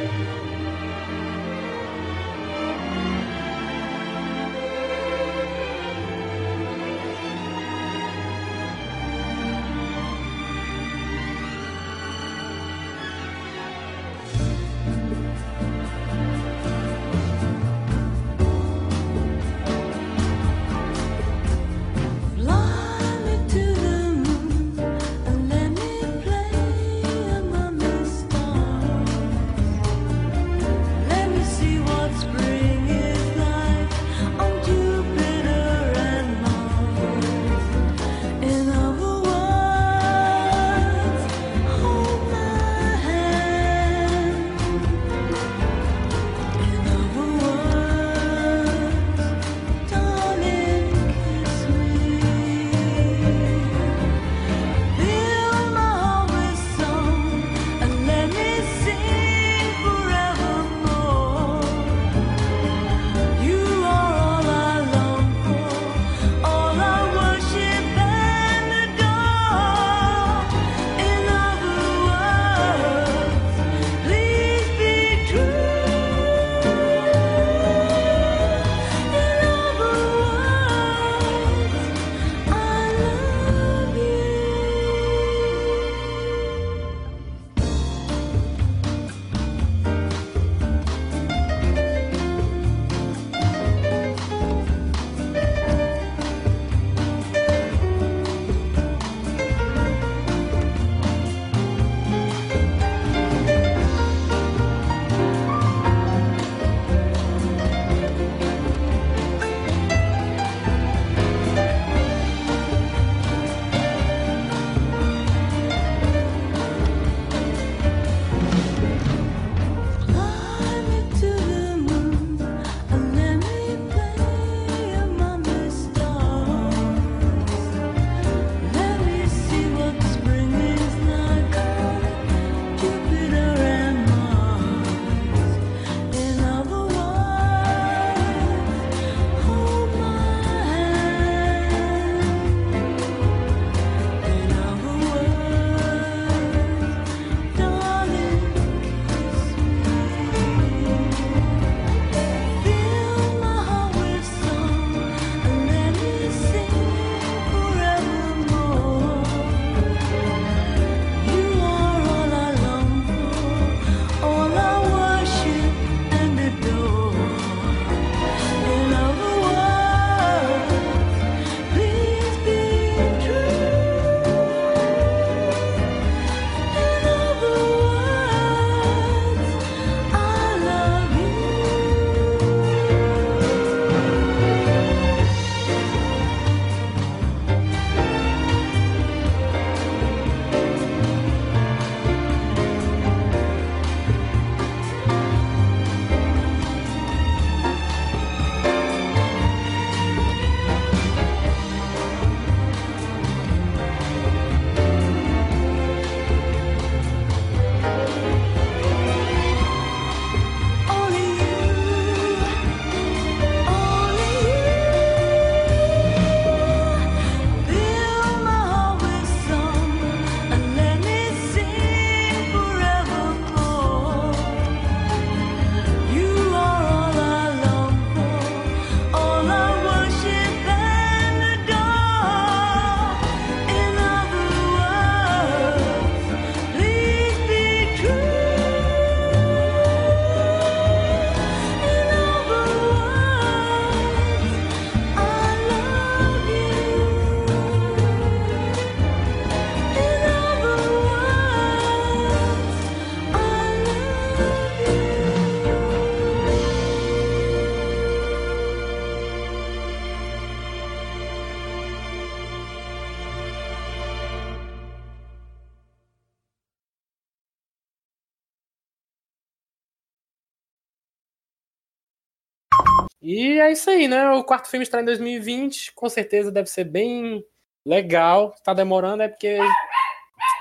É isso aí, né? O quarto filme está em 2020, com certeza deve ser bem legal. Tá demorando é porque.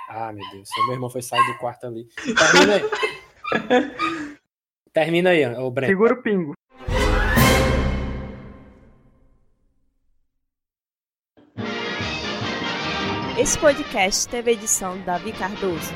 Ah, meu Deus, meu irmão foi sair do quarto ali. Termina aí. Termina aí, o Breno. Segura o pingo. Esse podcast teve edição Davi Cardoso.